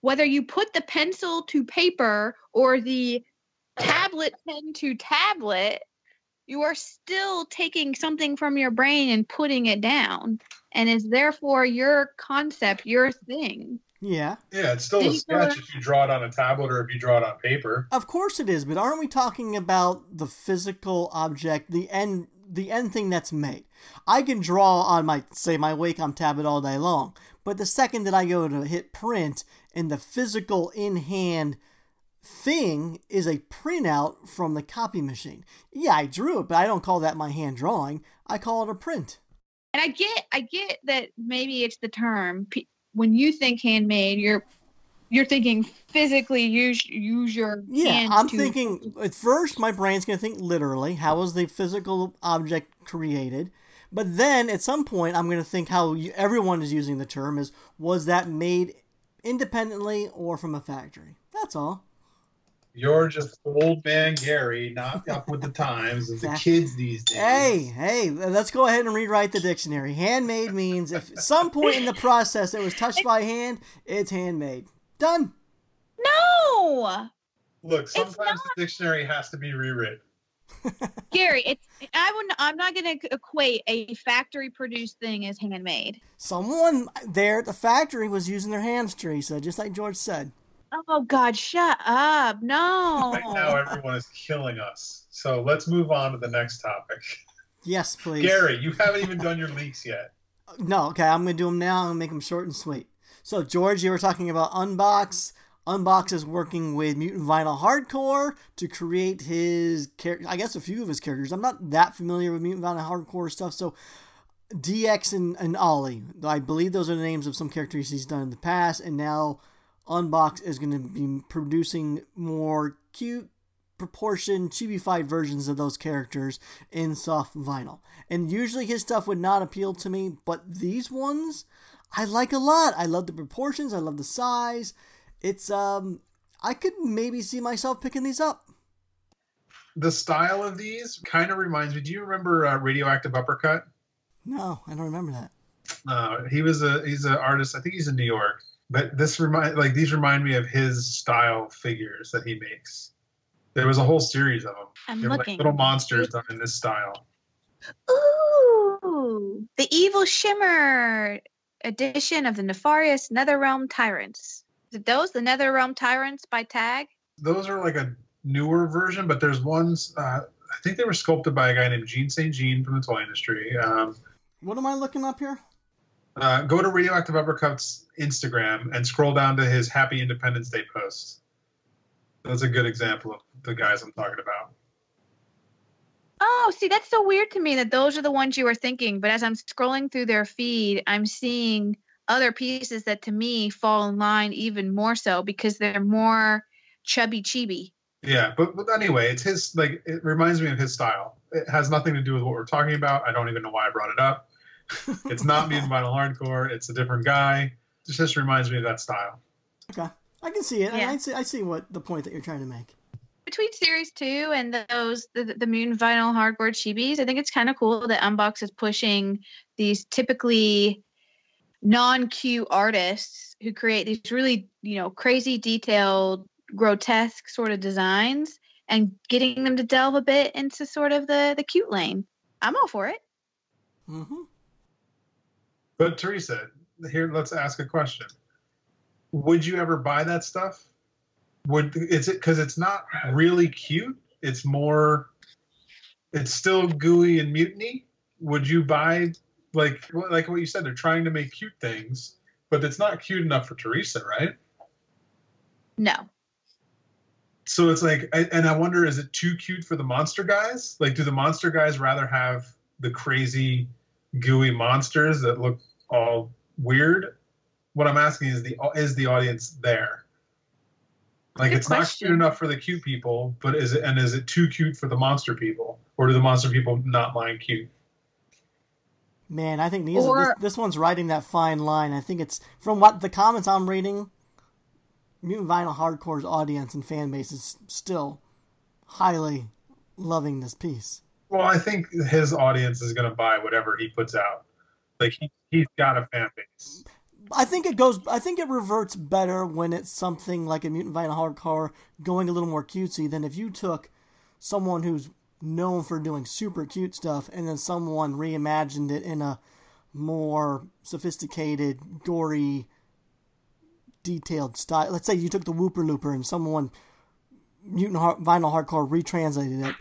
Whether you put the pencil to paper or the tablet pen to tablet, you are still taking something from your brain and putting it down. And is therefore your concept, your thing. yeah. Yeah, it's still a Did you sketch if you draw it on a tablet or if you draw it on paper. Of course it is, but aren't we talking about the physical object, the end the end thing that's made? I can draw on my say my Wacom tablet all day long, but the second that I go to hit print and the physical in hand thing is a printout from the copy machine. Yeah, I drew it, but I don't call that my hand drawing. I call it a print. And I get, I get that maybe it's the term. When you think handmade, you're you're thinking physically use use your Yeah, hands I'm to- thinking at first my brain's going to think literally, how was the physical object created? But then at some point I'm going to think how you, everyone is using the term is was that made independently or from a factory? That's all. You're just old man Gary, not up with the times of the kids these days. Hey, hey, let's go ahead and rewrite the dictionary. Handmade means if at some point in the process it was touched by hand, it's handmade. Done. No, Look, sometimes the dictionary has to be rewritten. Gary. It's I would I'm not going to equate a factory produced thing as handmade. Someone there at the factory was using their hands, Teresa, just like George said. Oh God, shut up! No. Right now, everyone is killing us. So let's move on to the next topic. Yes, please. Gary, you haven't even done your leaks yet. No, okay, I'm gonna do them now. I'm gonna make them short and sweet. So, George, you were talking about Unbox. Unbox is working with Mutant Vinyl Hardcore to create his character. I guess a few of his characters. I'm not that familiar with Mutant Vinyl Hardcore stuff, so DX and, and Ollie. I believe those are the names of some characters he's done in the past, and now Unbox is going to be producing more cute, proportioned, chibified versions of those characters in soft vinyl. And usually his stuff would not appeal to me, but these ones I like a lot. I love the proportions, I love the size. It's um I could maybe see myself picking these up. The style of these kind of reminds me. Do you remember uh, Radioactive Uppercut? No, I don't remember that. Uh, he was a he's an artist. I think he's in New York. But this remind like these remind me of his style figures that he makes. There was a whole series of them. I'm they were looking. like little monsters done in this style. Ooh, the Evil Shimmer edition of the Nefarious Netherrealm Tyrants. Is it those, the Netherrealm Tyrants by Tag? Those are like a newer version, but there's ones. Uh, I think they were sculpted by a guy named Gene St. Jean from the toy industry. Um, What am I looking up here? Uh, go to Radioactive Uppercut's Instagram and scroll down to his Happy Independence Day post. That's a good example of the guys I'm talking about. Oh, see, that's so weird to me that those are the ones you were thinking. But as I'm scrolling through their feed, I'm seeing other pieces that to me fall in line even more so because they're more chubby chibi. Yeah, but, but anyway, it's his like it reminds me of his style. It has nothing to do with what we're talking about. I don't even know why I brought it up. It's not Mutant Vinyl Hardcore. It's a different guy. It just reminds me of that style. Okay. I can see it. Yeah. I see I see what the point that you're trying to make. Between series two and those the, the mutant vinyl hardcore chibis, I think it's kind of cool that Unbox is pushing these typically non-cute artists who create these really you know crazy detailed grotesque sort of designs and getting them to delve a bit into sort of the the cute lane i'm all for it Mm-hmm. But Teresa, here let's ask a question. Would you ever buy that stuff? Would is it because it's not really cute? It's more. It's still gooey and mutiny. Would you buy like like what you said? They're trying to make cute things, but it's not cute enough for Teresa, right? no So it's like, and I wonder, is it too cute for the monster guys? Like, do the monster guys rather have the crazy, gooey monsters that look all weird? What I'm asking is the is the audience there? Like, Good it's not question. cute enough for the cute people, but is it and is it too cute for the monster people, or do the monster people not mind cute? Man, I think these Or- this, this one's riding that fine line. I think it's from what the comments I'm reading. Mutant Vinyl Hardcore's audience and fan base is still highly loving this piece. Well, I think his audience is going to buy whatever he puts out. Like he he's got a fan base. I think it goes. I think it reverts better when it's something like a Mutant Vinyl Hardcore going a little more cutesy than if you took someone who's known for doing super cute stuff and then someone reimagined it in a more sophisticated, gory, detailed style. Let's say you took the Whooper Looper and someone Mutant Vinyl Hardcore retranslated it.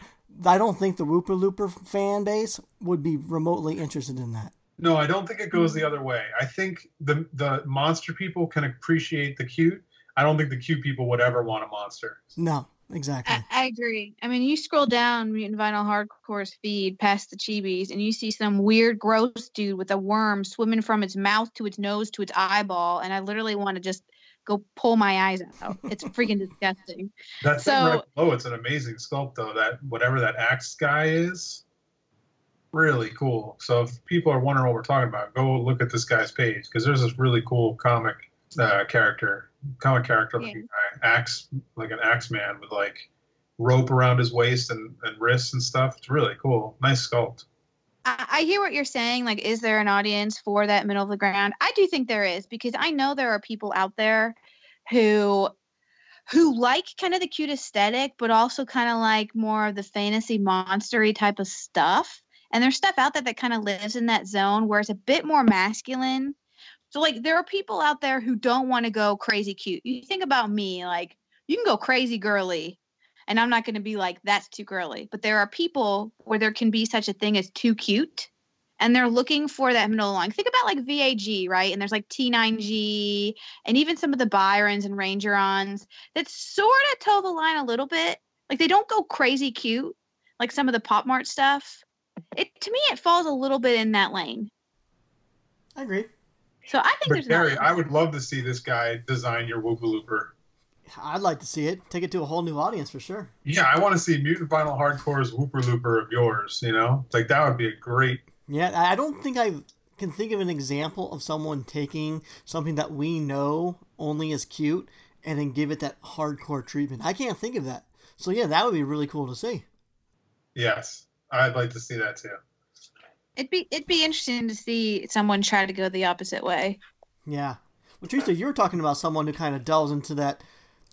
I don't think the Whooper Looper fan base would be remotely interested in that. No, I don't think it goes the other way. I think the the monster people can appreciate the cute. I don't think the cute people would ever want a monster. No, exactly. I, I agree. I mean, you scroll down Mutant Vinyl Hardcore's feed past the chibis, and you see some weird, gross dude with a worm swimming from its mouth to its nose to its eyeball, and I literally want to just go pull my eyes out. It's freaking disgusting. That's So- right below, it's an amazing sculpt though. That whatever that axe guy is, really cool. So if people are wondering what we're talking about, go look at this guy's page because there's this really cool comic uh, character, comic character looking guy, axe like an axe man with like rope around his waist and, and wrists and stuff. It's really cool. Nice sculpt. I, hear what you're saying. Like, is there an audience for that middle of the ground? I do think there is because I know there are people out there who who like kind of the cute aesthetic, but also kind of like more of the fantasy monstery type of stuff. And there's stuff out there that kind of lives in that zone where it's a bit more masculine. So like there are people out there who don't want to go crazy cute. You think about me, like you can go crazy girly, and I'm not going to be like that's too girly. But there are people where there can be such a thing as too cute, and they're looking for that middle line. Think about like VAG, right? And there's like T9G, and even some of the Byrons and Rangerons that sort of toe the line a little bit. Like they don't go crazy cute, like some of the Pop Mart stuff. It to me, it falls a little bit in that lane. I agree. So I think But there's Gary, nothing. I would love to see this guy design your Woopa Looper. I'd like to see it. Take it to a whole new audience for sure. Yeah, I want to see Mutant Vinyl Hardcore's Wooper Looper of yours. You know, like that would be a great. Yeah, I I don't think I can think of an example of someone taking something that we know only is cute and then give it that hardcore treatment. I can't think of that. So yeah, that would be really cool to see. Yes, I'd like to see that too. It'd be it'd be interesting to see someone try to go the opposite way. Yeah. Well, Teresa, you were talking about someone who kind of delves into that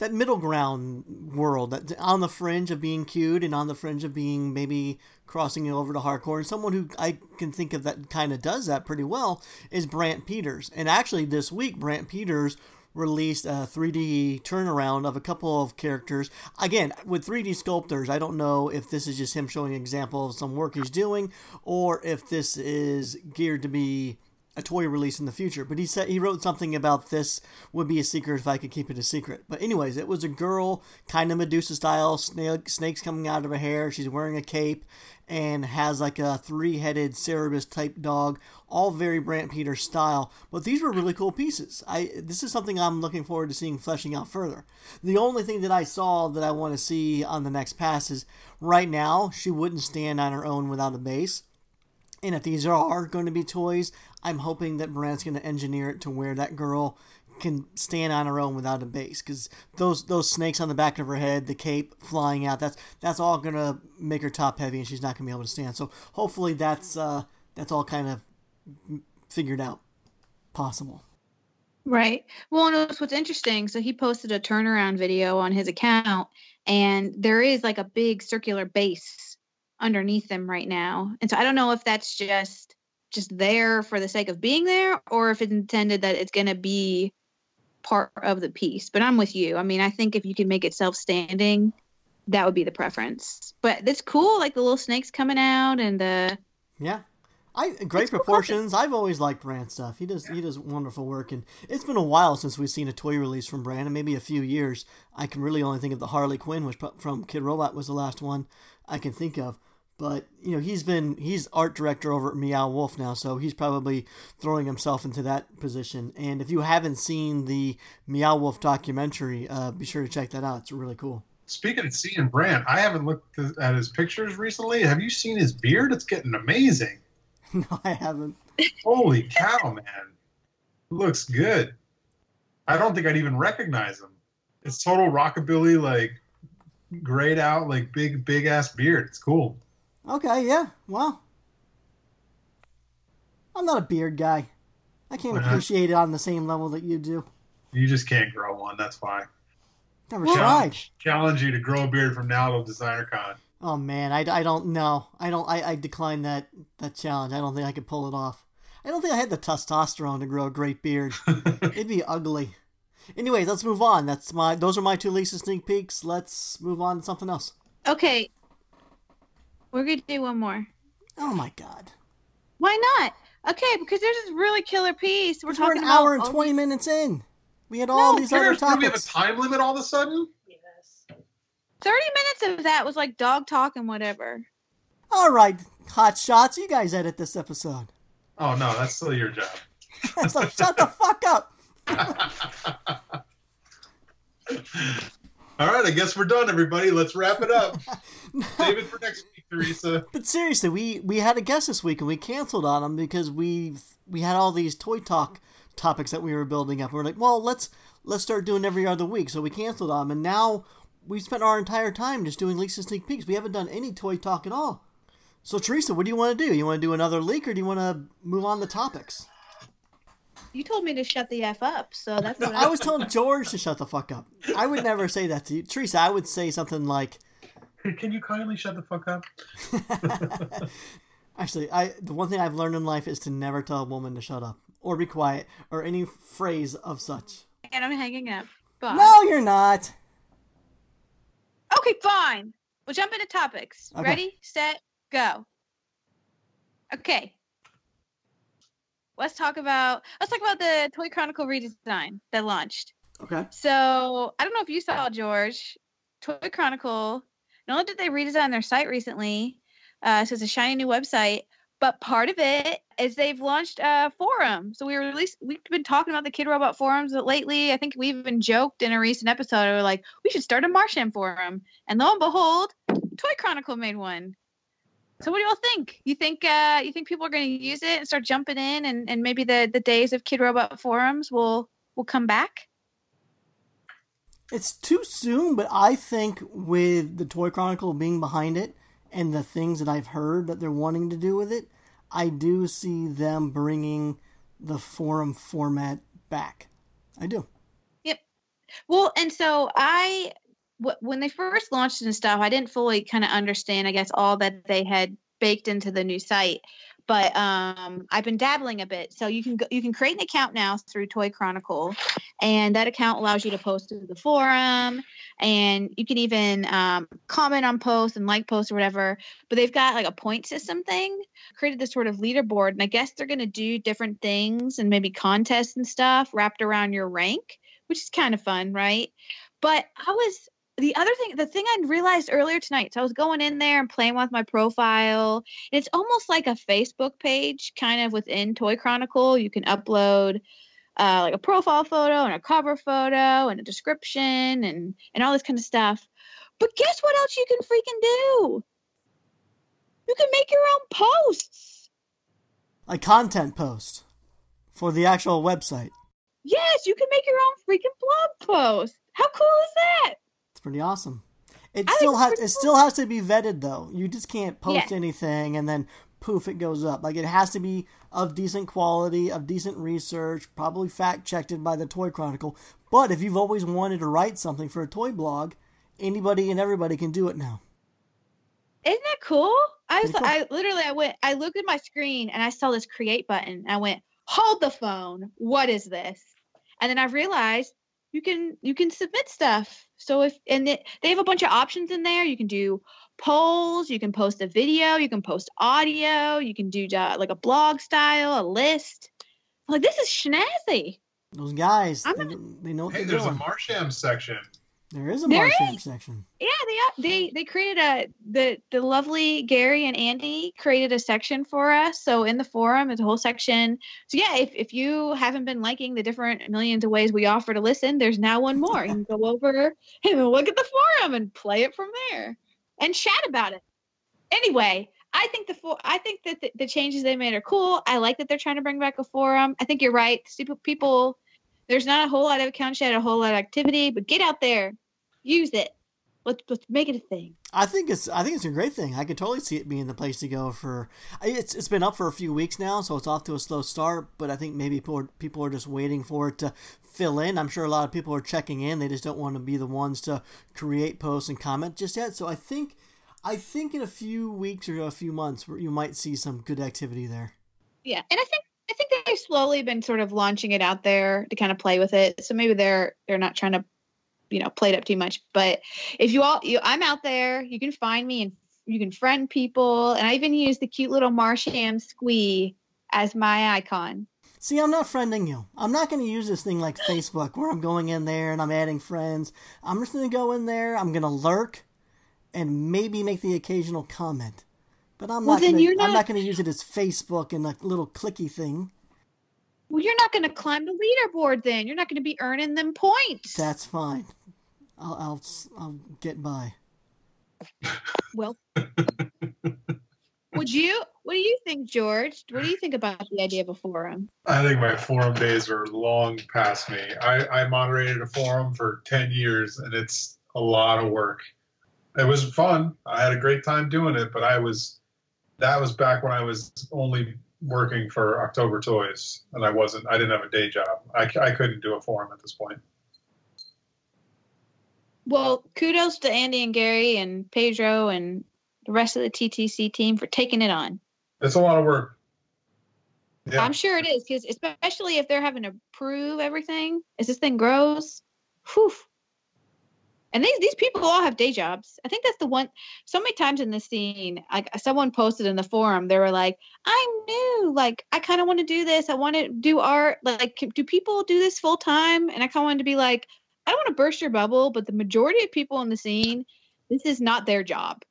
that middle ground world, that on the fringe of being cute and on the fringe of being maybe crossing it over to hardcore. And someone who I can think of that kind of does that pretty well is Brandt Peters. And actually, this week, Brandt Peters released a 3D turnaround of a couple of characters. Again, with 3D sculptors, I don't know if this is just him showing an example of some work he's doing or if this is geared to be a toy release in the future. But he said he wrote something about this would be a secret if I could keep it a secret. But anyways, it was a girl, kind of Medusa style, snake, snakes coming out of her hair. She's wearing a cape and has like a three-headed Cerberus type dog, all very Brandt Peters style. But these were really cool pieces. I this is something I'm looking forward to seeing fleshing out further. The only thing that I saw that I want to see on the next pass is right now she wouldn't stand on her own without a base. And if these are going to be toys, I'm hoping that Brandt's going to engineer it to where that girl can stand on her own without a base. Because those those snakes on the back of her head, the cape flying out, that's that's all to make her top heavy, and she's not to be able to stand. So hopefully that's uh, that's all kind of figured out, possible. Right. Well, and what's interesting. So he posted a turnaround video on his account, and there is like a big circular base underneath them right now. And so I don't know if that's just just there for the sake of being there, or if it's intended that it's going to be part of the piece. But I'm with you. I mean, I think if you can make it self-standing, that would be the preference. But it's cool, like the little snakes coming out and the Yeah. I great It's cool. proportions. I've always liked Brandt stuff. He does he does wonderful work, and it's been a while since we've seen a toy release from Brandt, and maybe a few years. I can really only think of the Harley Quinn, which from Kidrobot was the last one I can think of. But you know, he's been he's art director over at Meow Wolf now, so he's probably throwing himself into that position. And if you haven't seen the Meow Wolf documentary, uh, be sure to check that out. It's really cool. Speaking of seeing Brandt, I haven't looked at his pictures recently. Have you seen his beard? It's getting amazing. no, I haven't. Holy cow, man. Looks good. I don't think I'd even recognize him. It's total rockabilly, like grayed out, like big, big ass beard. It's cool. Okay, yeah, well. I'm not a beard guy. I can't Why not? appreciate it on the same level that you do. You just can't grow one. That's why. Never Well- tried. Challenge you to grow a beard from now till Designer Con. Oh man, I, I don't know. I don't. I, I decline that that challenge. I don't think I could pull it off. I don't think I had the testosterone to grow a great beard. It'd be ugly. Anyways, let's move on. That's my. Those are my two Lisa sneak peeks. Let's move on to something else. Okay. We're gonna do one more. Oh my god. Why not? Okay, because there's this really killer piece. We're We're, talking an about hour and twenty these- minutes in. We had all No, these other Here's- do we have a topics. time limit all of a sudden? Yes. Thirty minutes of that was like dog talk and whatever. All right, hot shots. You guys edit this episode. Oh no, that's still your job. so shut the fuck up. All right, I guess we're done, everybody. Let's wrap it up. Save it for next week, Teresa. But seriously, we we had a guest this week and we canceled on him because we we had all these toy talk topics that we were building up. We are like, well, let's let's start doing every other week. So we canceled on him, and now we spent our entire time just doing leaks and sneak peeks. We haven't done any toy talk at all. So Teresa, what do you want to do? You want to do another leak, or do you want to move on the topics? You told me to shut the f up, so that's No, what I was telling George to shut the fuck up. I would never say that to you, Teresa. I would say something like. Can you kindly shut the fuck up? Actually, I the one thing I've learned in life is to never tell a woman to shut up. or be quiet or any phrase of such. And I'm hanging up. Bye. No, you're not. Okay, fine. We'll jump into topics. Okay. Ready, set, go. Okay. Let's talk about let's talk about the Toy Chronicle redesign that launched. Okay. So I don't know if you saw George, Toy Chronicle. Not only did they redesign their site recently, uh, so it's a shiny new website, but part of it is they've launched a forum. So we were released. We've been talking about the Kidrobot forums lately. I think we even joked in a recent episode. We were like, we should start a Martian forum, and lo and behold, Toy Chronicle made one. So what do y'all think? You think uh, you think people are going to use it and start jumping in, and, and maybe the, the days of Kidrobot forums will will come back? It's too soon, but I think with the Toy Chronicle being behind it and the things that I've heard that they're wanting to do with it, I do see them bringing the forum format back. I do. Yep. Well, and so I, when they first launched and stuff, I didn't fully kind of understand, I guess, all that they had baked into the new site. But um, I've been dabbling a bit. So you can go, you can create an account now through Toy Chronicle, and that account allows you to post to the forum, and you can even um, comment on posts and like posts or whatever. But they've got like a point system thing. Created this sort of leaderboard, and I guess they're going to do different things and maybe contests and stuff wrapped around your rank which is kind of fun, right? But I was the other thing, the thing I realized earlier tonight. So I was going in there and playing with my profile. It's almost like a Facebook page, kind of within Toy Chronicle. You can upload uh, like a profile photo and a cover photo and a description and and all this kind of stuff. But guess what else you can freaking do? You can make your own posts. A content post for the actual website. Yes, you can make your own freaking blog post. How cool is that? It's pretty awesome. It I still has it pretty still has to be vetted though. You just can't post Yeah. anything and then poof it goes up. Like it has to be of decent quality, of decent research, probably fact checked by the Toy Chronicle. But if you've always wanted to write something for a toy blog, anybody and everybody can do it now. Isn't that cool? I was, cool. I literally, I went, I looked at my screen and I saw this create button. I went, hold the phone. What is this? And then I realized you can, you can submit stuff. So if, and it, they have a bunch of options in there. You can do polls, you can post a video, you can post audio, you can do uh, like a blog style, a list. I'm like, this is snazzy. Those guys, I'm they, they know what Hey, they're there's a. Martian section. There is a There Martian section. Yeah, they they they created a the the lovely Gary and Andy created a section for us. So in the forum, there's a whole section. So yeah, if if you haven't been liking the different millions of ways we offer to listen, there's now one more. You can go over and look at the forum and play it from there and chat about it. Anyway, I think the for, I think that the, the changes they made are cool. I like that they're trying to bring back a forum. I think you're right. People, people there's not a whole lot of accounts yet, a whole lot of activity, but get out there, use it. Let's let's make it a thing. I think it's I think it's a great thing. I could totally see it being the place to go for. It's it's been up for a few weeks now, so it's off to a slow start. But I think maybe people are, people are just waiting for it to fill in. I'm sure a lot of people are checking in. They just don't want to be the ones to create posts and comment just yet. So I think I think in a few weeks or a few months you might see some good activity there. Yeah, and I think they've slowly been sort of launching it out there to kind of play with it. So maybe they're they're not trying to, you know, play it up too much. But if you all, you, I'm out there. You can find me and you can friend people. And I even use the cute little Martian squee as my icon. See, I'm not friending you. I'm not going to use this thing like Facebook where I'm going in there and I'm adding friends. I'm just going to go in there, I'm going to lurk and maybe make the occasional comment. But I'm Well, not then you're I'm not- not going to use it as Facebook and a little clicky thing. Well, you're not going to climb the leaderboard then. You're not going to be earning them points. That's fine. I'll I'll, I'll get by. well, would you? What do you think, George? What do you think about the idea of a forum? I think my forum days are long past me. I, I moderated a forum for 10 years and it's a lot of work. It was fun. I had a great time doing it, but I was, that was back when I was only working for October Toys and I wasn't, I didn't have a day job. I, I couldn't do a forum at this point. Well, kudos to Andy and Gary and Pedro and the rest of the TTC team for taking it on. It's a lot of work. Yeah. I'm sure it is because especially if they're having to prove everything as this thing grows. Whew. And these these people all have day jobs. I think that's the one. So many times in this scene, like someone posted in the forum, they were like, "I'm new. Like I kind of want to do this. I want to do art. Like, do people do this full time?" And I kind of wanted to be like, "I don't want to burst your bubble, but the majority of people in the scene, this is not their job."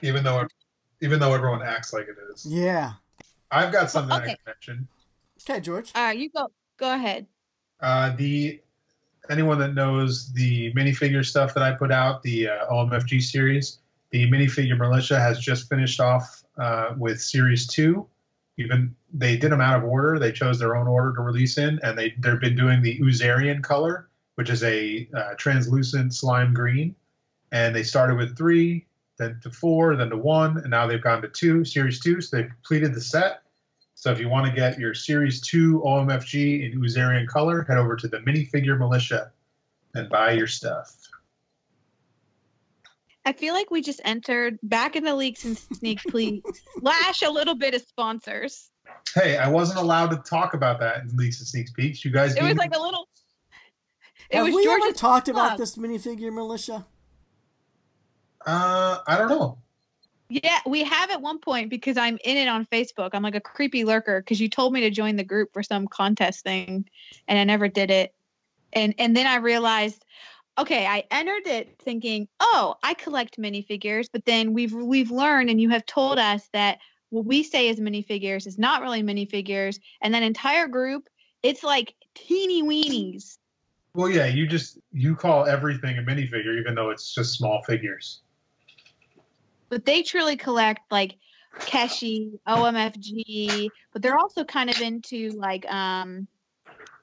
even though even though everyone acts like it is. Yeah. I've got something I can mention. Okay, George. All right, you go. Go ahead. Uh, the anyone that knows the minifigure stuff that I put out, the uh, OMFG series, the minifigure militia has just finished off uh, with series two. Even they did them out of order. They chose their own order to release in, and they they've been doing the Uzarian color, which is a uh, translucent slime green. And they started with three, then to four, then to one, and now they've gone to two, series two. So they've completed the set. So if you want to get your Series 2 OMFG in Uzarian color, head over to the Minifigure Militia and buy your stuff. I feel like we just entered back in the leaks and sneak peeks. Slash a little bit of sponsors. Hey, I wasn't allowed to talk about that in Leaks and Sneaks Peeks. You guys It was like a little. It Have was we ever George's talked about this minifigure militia? uh, I don't know. Yeah, we have at one point because I'm in it on Facebook. I'm like a creepy lurker because you told me to join the group for some contest thing, and I never did it. And and then I realized, okay, I entered it thinking, oh, I collect minifigures, but then we've we've learned, and you have told us that what we say is minifigures is not really minifigures, and that entire group, it's like teeny weenies. Well, yeah, you just you call everything a minifigure, even though it's just small figures. But they truly collect like Keshi, OMFG, but they're also kind of into like um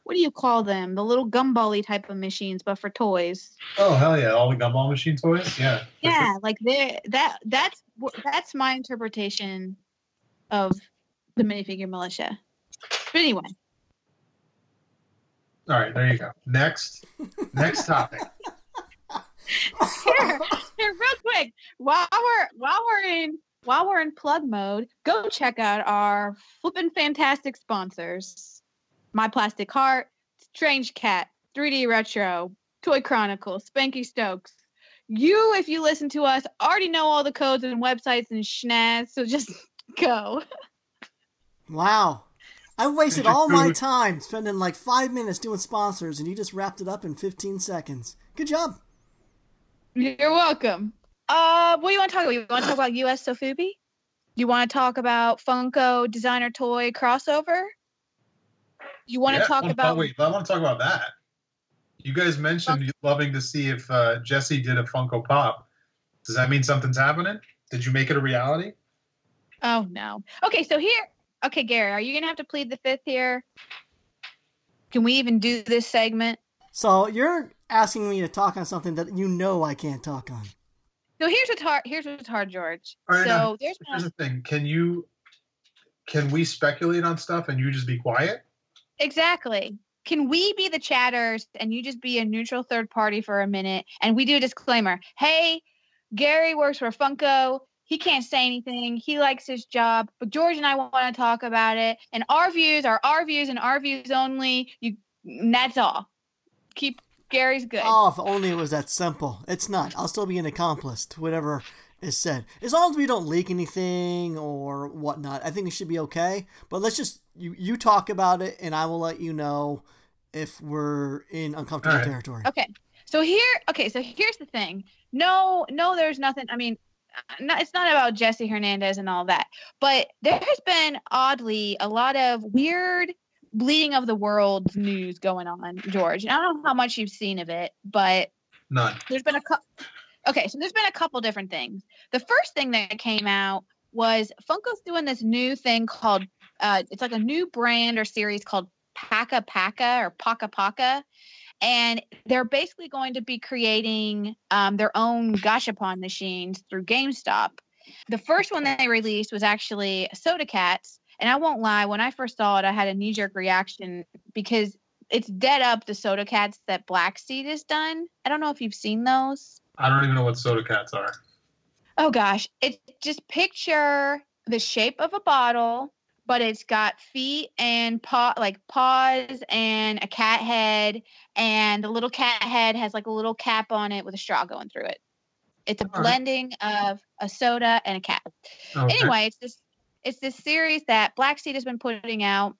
what do you call them? The little gumball type of machines, but for toys. Oh hell yeah! All the gumball machine toys. Yeah. Yeah, like they that that's that's my interpretation of the minifigure militia. But anyway, All right, there you go. Next, next topic. Here, here, real quick, while we're while we're in while we're in plug mode, go check out our flippin' fantastic sponsors: My Plastic Heart, Strange Cat, 3D Retro, Toy Chronicles, Spanky Stokes. You, if you listen to us, already know all the codes and websites and schnaz, so just go. Wow. I wasted all my time spending like five minutes doing sponsors, and you just wrapped it up in 15 seconds. Good job. You're welcome. Uh, what do you want to talk about? You want to talk about US Sofubi? You want to talk about Funko designer toy crossover? You want to Yeah, talk oh, about? Wait, I want to talk about that. You guys mentioned you loving to see if uh, Jesse did a Funko Pop. Does that mean something's happening? Did you make it a reality? Oh no. Okay, so here. Okay, Gary, are you gonna have to plead the fifth here? Can we even do this segment? So you're asking me to talk on something that you know I can't talk on. So here's what's hard. Here's what's hard, George. All right, so now, there's Here's the thing: can you, can we speculate on stuff and you just be quiet? exactly. Can we be the chatters and you just be a neutral third party for a minute and we do a disclaimer? Hey, Gary works for Funko. He can't say anything. He likes his job, but George and I want to talk about it. And our views are our views and our views only. You, and that's all. Keep Gary's good. Oh, if only it was that simple. It's not. I'll still be an accomplice to whatever is said. As long as we don't leak anything or whatnot, I think it should be okay. But let's just you you talk about it, and I will let you know if we're in uncomfortable All right. territory. Okay. So here, okay. So here's the thing. No, no, there's nothing. I mean, no, it's not about Jesse Hernandez and all that, but there has been oddly a lot of weird bleeding of the world news going on, George. And I don't know how much you've seen of it, but None. there's been a couple. Okay, so there's been a couple different things. The first thing that came out was Funko's doing this new thing called uh, it's like a new brand or series called Paka Paka or Paka Paka, and they're basically going to be creating um, their own Gashapon machines through GameStop. The first one that they released was actually Soda Cats, and I won't lie, when I first saw it, I had a knee jerk reaction because it's dead up the Soda Cats that Black Seed has done. I don't know if you've seen those. I don't even know what soda cats are. Oh gosh, it just picture the shape of a bottle, but it's got feet and paw like paws and a cat head and the little cat head has like a little cap on it with a straw going through it. It's a All right. blending of a soda and a cat. Okay. Anyway, it's this it's this series that Black Seed has been putting out.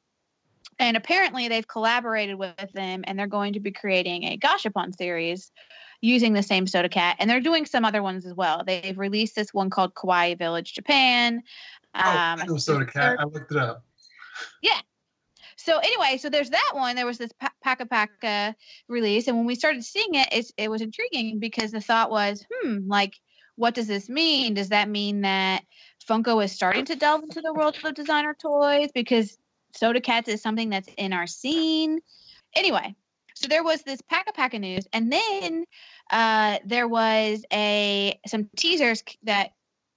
And apparently they've collaborated with them and they're going to be creating a Gashapon series using the same soda cat. And they're doing some other ones as well. They've released this one called Kawaii Village Japan. Oh, Um, know Soda Cat. I looked it up. Yeah. So anyway, so there's that one. There was this pa- Paka Paka release, and when we started seeing it, it's, it was intriguing because the thought was, hmm, like, what does this mean? Does that mean that Funko is starting to delve into the world of designer toys because Soda Cats is something that's in our scene? Anyway, so there was this Paka Paka of news, and then uh, there was a some teasers that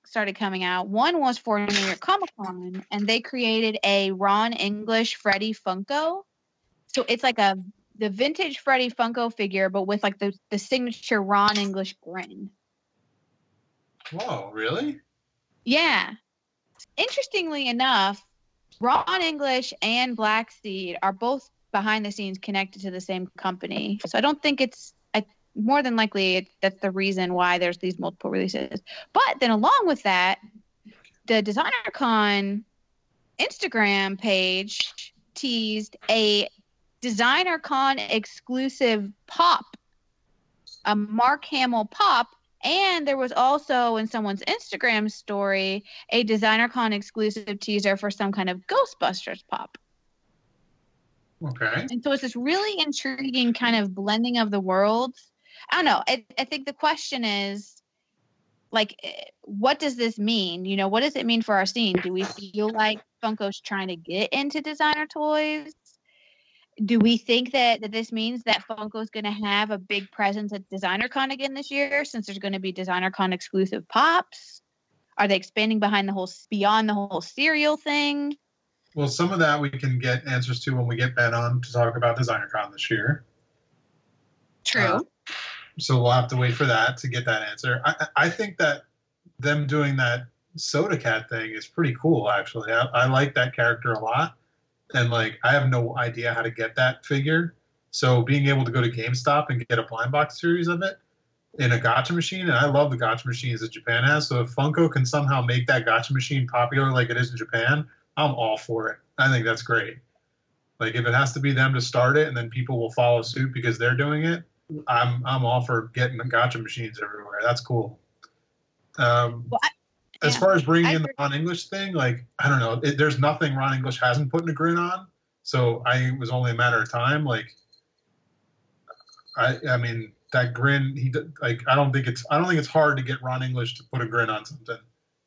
started coming out. One was for New York Comic Con, and they created a Ron English Freddy Funko. So it's like a the vintage Freddy Funko figure, but with like the the signature Ron English grin. Whoa, really? Yeah. Interestingly enough, Ron English and Black Seed are both behind the scenes connected to the same company. So I don't think it's I, more than likely it, that's the reason why there's these multiple releases. But then along with that, the DesignerCon Instagram page teased a DesignerCon exclusive pop, a Mark Hamill pop and there was also in someone's Instagram story a Designer DesignerCon exclusive teaser for some kind of Ghostbusters pop. Okay. And so it's this really intriguing kind of blending of the worlds. I don't know. I, I think the question is like, eh, what does this mean? You know, what does it mean for our scene? Do we feel like Funko's trying to get into designer toys? Do we think that, that this means that Funko is going to have a big presence at DesignerCon again this year since there's going to be DesignerCon exclusive pops? Are they expanding behind the whole beyond the whole cereal thing? Well, some of that we can get answers to when we get Ben on to talk about DesignerCon this year. True. Uh, so we'll have to wait for that to get that answer. I, I I think that them doing that Soda Cat thing is pretty cool, actually. I, I like that character a lot, and like I have no idea how to get that figure. So being able to go to GameStop and get a blind box series of it in a gotcha machine, and I love the gotcha machines that Japan has. So if Funko can somehow make that gotcha machine popular like it is in Japan, I'm all for it. I think that's great. Like if it has to be them to start it and then people will follow suit because they're doing it, I'm I'm all for getting the gotcha machines everywhere. That's cool. Um, Well, I- as yeah, far as bringing I in the Ron English thing, like I don't know, it, there's nothing Ron English hasn't put in a grin on. So I it was only a matter of time. Like I I mean that grin, he like I don't think it's I don't think it's hard to get Ron English to put a grin on something.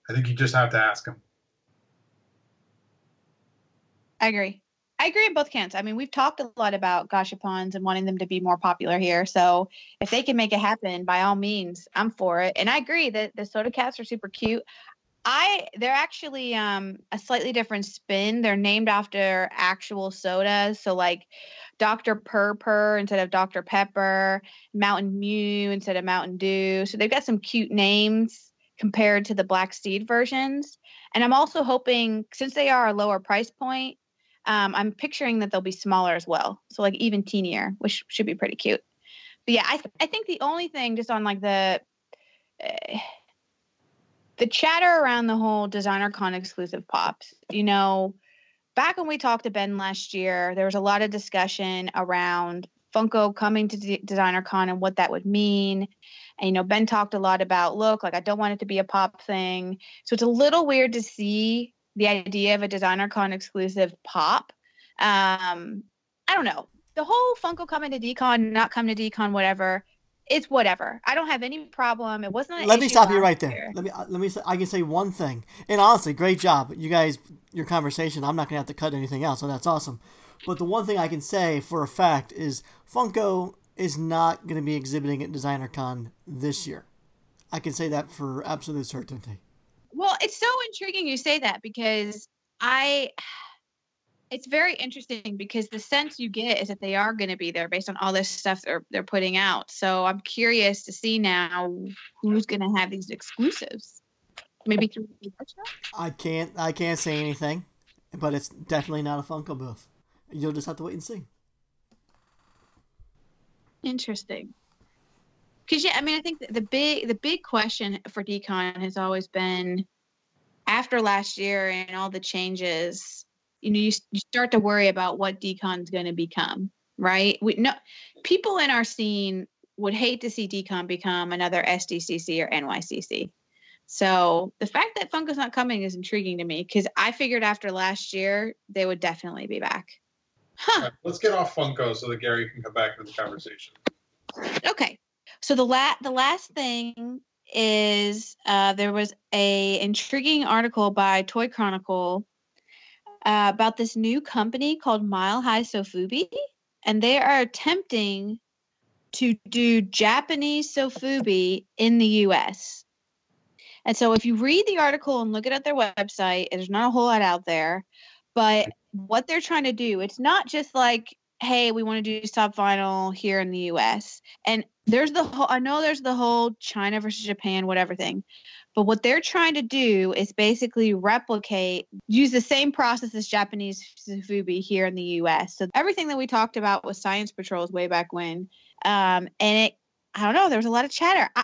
I think you just have to ask him. I agree. I agree in both camps. I mean, we've talked a lot about gashapons and wanting them to be more popular here. So if they can make it happen, by all means, I'm for it. And I agree that the soda cats are super cute. I they're actually um a slightly different spin. They're named after actual sodas. So like Dr. Purr instead of Dr. Pepper, Mountain Mew instead of Mountain Dew. So they've got some cute names compared to the Black Seed versions. And I'm also hoping, since they are a lower price point, um, I'm picturing that they'll be smaller as well. So like even teenier, which should be pretty cute. But yeah, I, I think the only thing just on like the uh, the chatter around the whole designer con exclusive pops, you know, back when we talked to Ben last year, there was a lot of discussion around Funko coming to D- designer con and what that would mean. And you know, Ben talked a lot about look, like I don't want it to be a pop thing. So it's a little weird to see the idea of a designer con exclusive pop. Um, I don't know. The whole Funko coming to Decon, not coming to Decon, whatever. It's whatever. I don't have any problem. It wasn't. An Let me stop you right there. year. Let me uh, let me. I can say one thing, and honestly, great job, you guys. Your conversation. I'm not gonna have to cut anything else, so that's awesome. But the one thing I can say for a fact is Funko is not going to be exhibiting at Designer Con this year. I can say that for absolute certainty. Well, it's so intriguing you say that because I it's very interesting because the sense you get is that they are going to be there based on all this stuff they're they're putting out. So I'm curious to see now who's going to have these exclusives. Maybe through the? I can't I can't say anything but it's definitely not a Funko booth. You'll just have to wait and see. Interesting. Because yeah, I mean, I think the big the big question for Decon has always been after last year and all the changes. You know, you, you start to worry about what Decon's going to become, right? We no people in our scene would hate to see Decon become another SDCC or NYCC. So the fact that Funko's not coming is intriguing to me because I figured after last year they would definitely be back. Huh. Right, let's get off Funko so that Gary can come back to the conversation. Okay. So the la- the last thing is uh, there was a intriguing article by Toy Chronicle uh, about this new company called Mile High Sofubi, and they are attempting to do Japanese sofubi in the U.S. And so, if you read the article and look it at their website, there's not a whole lot out there. But what they're trying to do, it's not just like, hey, we want to do soft vinyl here in the U.S. And there's the whole, I know there's the whole China versus Japan, whatever thing. But what they're trying to do is basically replicate, use the same process as Japanese sofubi here in the U.S. So everything that we talked about with Science Patrols way back when, um, and it, I don't know, there was a lot of chatter. I,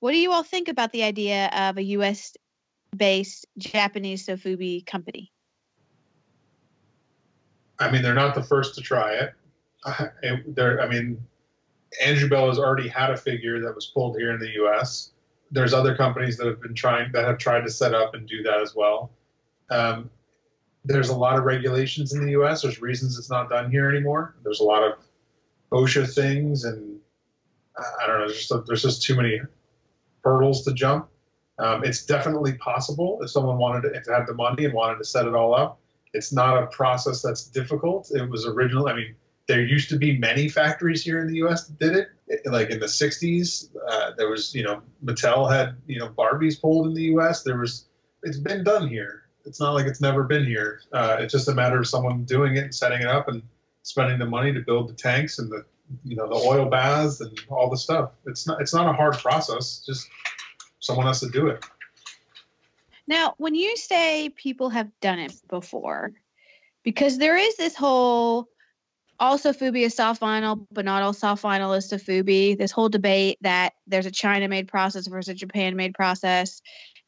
what do you all think about the idea of a U.S. based Japanese sofubi company? I mean, they're not the first to try it. I, they're, I mean, Andrew Bell has already had a figure that was pulled here in the U.S. There's other companies that have been trying that have tried to set up and do that as well. Um, there's a lot of regulations in the U.S. There's reasons it's not done here anymore. There's a lot of OSHA things, and I don't know. There's just, there's just too many hurdles to jump. Um, it's definitely possible if someone wanted to, if had the money and wanted to set it all up. It's not a process that's difficult. It was originally, I mean, there used to be many factories here in the U.S. that did it. Like in the '60s, uh, there was, you know, Mattel had, you know, Barbies pulled in the U.S. There was, it's been done here. It's not like it's never been here. Uh, it's just a matter of someone doing it and setting it up and spending the money to build the tanks and the, you know, the oil baths and all the stuff. It's not, it's not a hard process. Just someone has to do it. Now, when you say people have done it before, because there is this whole all sofubi is soft vinyl, but not all soft vinyl is sofubi. This whole debate that there's a China made process versus a Japan made process.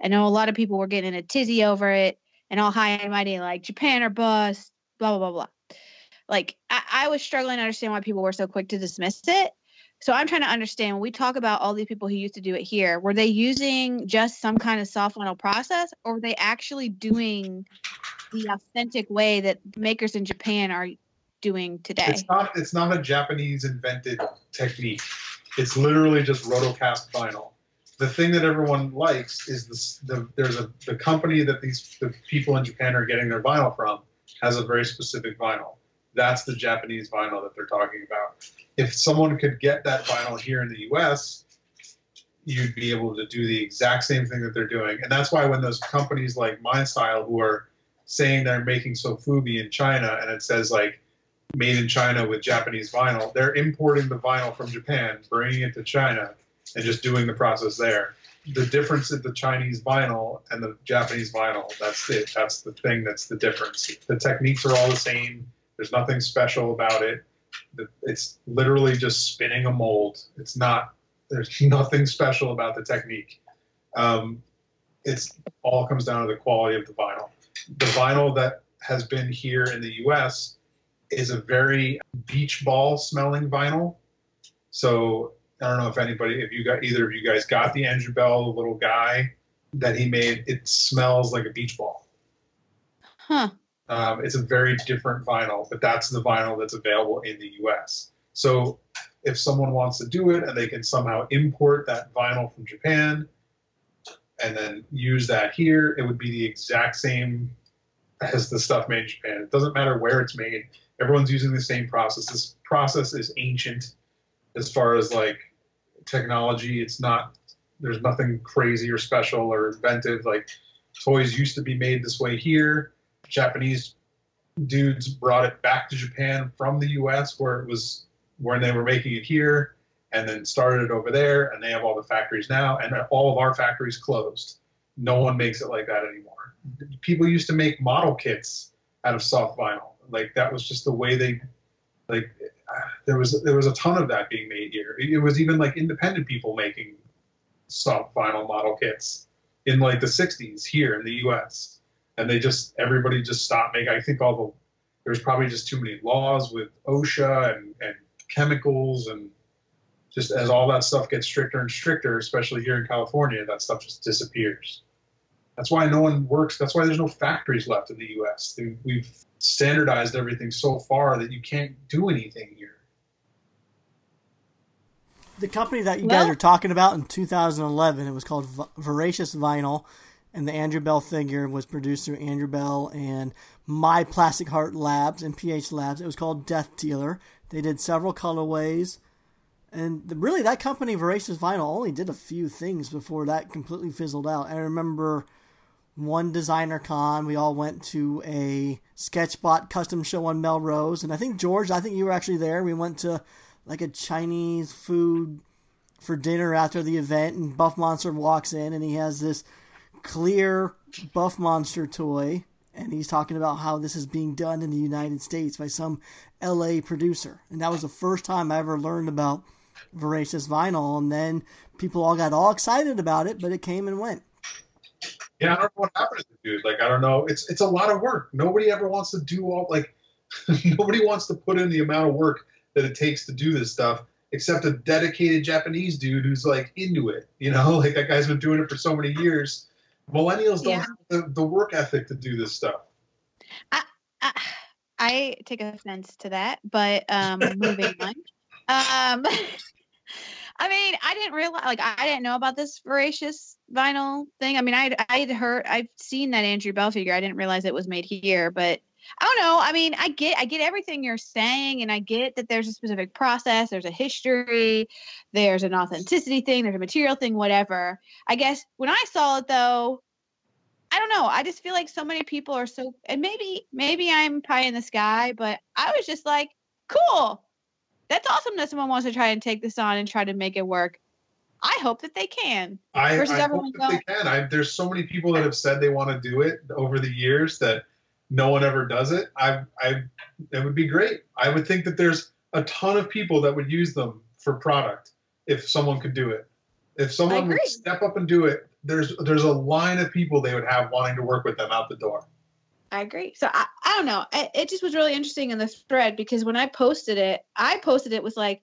I know a lot of people were getting in a tizzy over it and all high and mighty, like Japan or bust, blah, blah, blah, blah. Like, I, I was struggling to understand why people were so quick to dismiss it. So I'm trying to understand when we talk about all these people who used to do it here, were they using just some kind of soft vinyl process or were they actually doing the authentic way that makers in Japan are doing today? It's not. It's not a Japanese invented technique. It's literally just rotocast vinyl. The thing that everyone likes is the there's a the company that these the people in Japan are getting their vinyl from has a very specific vinyl. That's the Japanese vinyl that they're talking about. If someone could get that vinyl here in the U.S., you'd be able to do the exact same thing that they're doing. And that's why when those companies like MindStyle who are saying they're making sofubi in China and it says like made in China with Japanese vinyl. They're importing the vinyl from Japan, bringing it to China, and just doing the process there. The difference in the Chinese vinyl and the Japanese vinyl, that's it. That's the thing that's the difference. The techniques are all the same. There's nothing special about it. It's literally just spinning a mold. It's not, there's nothing special about the technique. Um, it's all comes down to the quality of the vinyl. The vinyl that has been here in the US is a very beach ball smelling vinyl. So I don't know if anybody, if you got either of you guys got the Andrew Bell little guy that he made. It smells like a beach ball. Huh. Um, it's a very different vinyl, but that's the vinyl that's available in the U.S. So if someone wants to do it and they can somehow import that vinyl from Japan and then use that here, it would be the exact same as the stuff made in Japan. It doesn't matter where it's made everyone's using the same process. This process is ancient as far as like technology. It's not there's nothing crazy or special or inventive. Like toys used to be made this way here. Japanese dudes brought it back to Japan from the US where it was when they were making it here and then started it over there and they have all the factories now and all of our factories closed. No one makes it like that anymore. People used to make model kits out of soft vinyl. Like that was just the way they like there was there was a ton of that being made here. It was even like independent people making soft vinyl model kits in like the 60s here in the US. And they just everybody just stopped making I think all the there's probably just too many laws with OSHA and, and chemicals and just as all that stuff gets stricter and stricter, especially here in California, that stuff just disappears. That's why no one works. That's why there's no factories left in the U.S. We've standardized everything so far that you can't do anything here. The company that you well, guys are talking about in 2011, it was called Voracious Vinyl, and the Andrew Bell figure was produced through Andrew Bell and My Plastic Heart Labs and PH Labs. It was called Death Dealer. They did several colorways. And the, really, that company, Voracious Vinyl, only did a few things before that completely fizzled out. I remember one designer con. We all went to a Sketchbot custom show on Melrose, and I think George, I think you were actually there. We went to like a Chinese food for dinner after the event, and Buff Monster walks in, and he has this clear Buff Monster toy, and he's talking about how this is being done in the United States by some LA producer, and that was the first time I ever learned about Voracious Vinyl, and then people all got all excited about it, but it came and went. Yeah, I don't know what happened to the dude. Like, I don't know. It's it's a lot of work. Nobody ever wants to do all like. nobody wants to put in the amount of work that it takes to do this stuff, except a dedicated Japanese dude who's like into it. You know, like that guy's been doing it for so many years. Millennials don't yeah. have the, the work ethic to do this stuff. I, I, I take offense to that, but um, moving on. Um, I mean, I didn't realize, like, I didn't know about this voracious vinyl thing. I mean, I'd, I'd heard, I've seen that Andrew Bell figure. I didn't realize it was made here, but I don't know. I mean, I get, I get everything you're saying, and I get that there's a specific process, there's a history, there's an authenticity thing, there's a material thing, whatever. I guess when I saw it though, I don't know. I just feel like so many people are so, and maybe, maybe I'm pie in the sky, but I was just like, cool that's awesome that someone wants to try and take this on and try to make it work. I hope that they can. I, I hope that they can. I, there's so many people that have said they want to do it over the years that no one ever does it. I, I, it would be great. I would think that there's a ton of people that would use them for product if someone could do it. If someone would step up and do it, there's there's a line of people they would have wanting to work with them out the door. I agree. So I, I don't know. It, it just was really interesting in the thread because when I posted it, I posted it was like,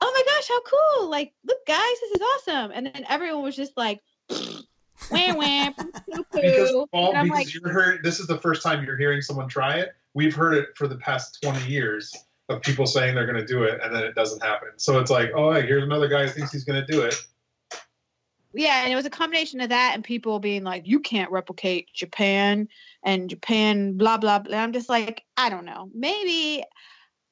oh my gosh, how cool. Like, look, guys, this is awesome. And then everyone was just like, wham, wham, because, Paul, because like, you're heard, this is the first time you're hearing someone try it. We've heard it for the past 20 years of people saying they're going to do it and then it doesn't happen. So it's like, oh, hey, here's another guy who thinks he's going to do it yeah, and it was a combination of that and people being like, "You can't replicate Japan and Japan, blah blah blah." I'm just like, I don't know. Maybe